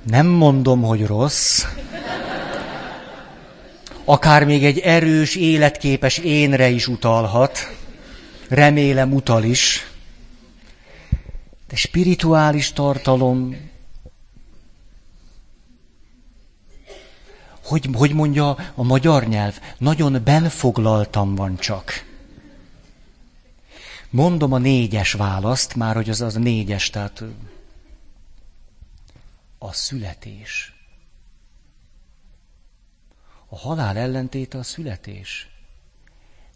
Nem mondom, hogy rossz. Akár még egy erős, életképes énre is utalhat. Remélem utal is. De spirituális tartalom, hogy, hogy mondja a magyar nyelv, nagyon benfoglaltam van csak. Mondom a négyes választ, már hogy az, az négyes, tehát a születés. A halál ellentéte a születés.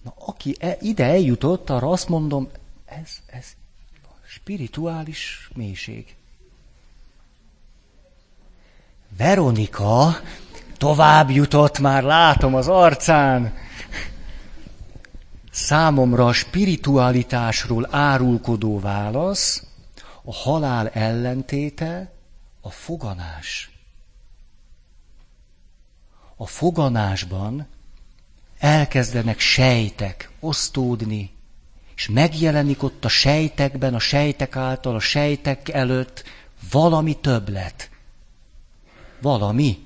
Na, aki e, ide eljutott, arra azt mondom, ez, ez spirituális mélység. Veronika tovább jutott, már látom az arcán. Számomra a spiritualitásról árulkodó válasz, a halál ellentéte, a foganás. A foganásban elkezdenek sejtek osztódni, és megjelenik ott a sejtekben, a sejtek által, a sejtek előtt valami többlet. Valami.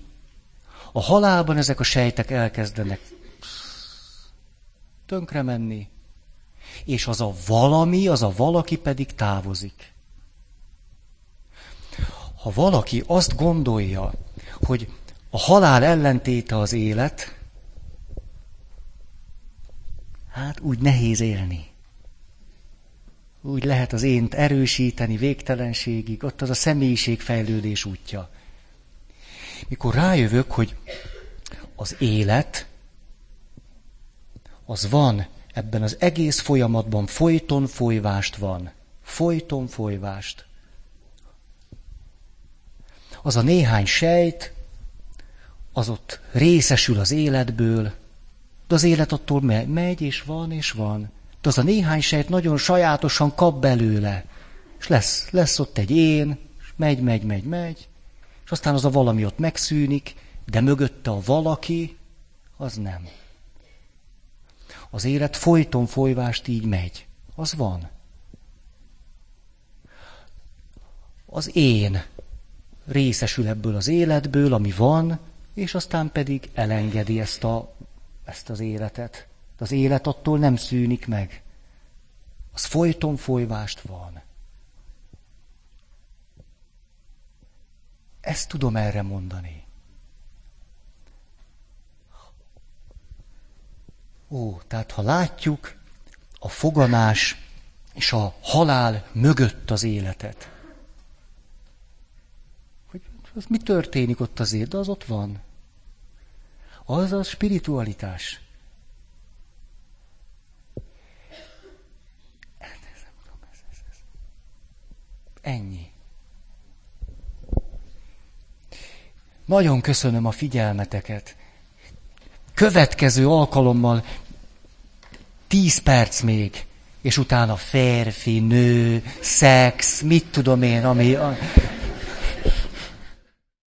A halálban ezek a sejtek elkezdenek tönkre menni, és az a valami, az a valaki pedig távozik. Ha valaki azt gondolja, hogy a halál ellentéte az élet, hát úgy nehéz élni. Úgy lehet az ént erősíteni végtelenségig, ott az a személyiségfejlődés útja. Mikor rájövök, hogy az élet, az van, ebben az egész folyamatban folyton folyvást van. Folyton folyvást az a néhány sejt, az ott részesül az életből, de az élet attól megy, megy és van, és van. De az a néhány sejt nagyon sajátosan kap belőle. És lesz, lesz ott egy én, és megy, megy, megy, megy, és aztán az a valami ott megszűnik, de mögötte a valaki, az nem. Az élet folyton folyvást így megy. Az van. Az én részesül ebből az életből, ami van, és aztán pedig elengedi ezt, a, ezt az életet. De az élet attól nem szűnik meg. Az folyton folyvást van. Ezt tudom erre mondani. Ó, tehát ha látjuk a foganás és a halál mögött az életet, az mi történik ott azért, de az ott van. Az a spiritualitás. Ennyi. Nagyon köszönöm a figyelmeteket. Következő alkalommal tíz perc még, és utána férfi, nő, szex, mit tudom én, ami...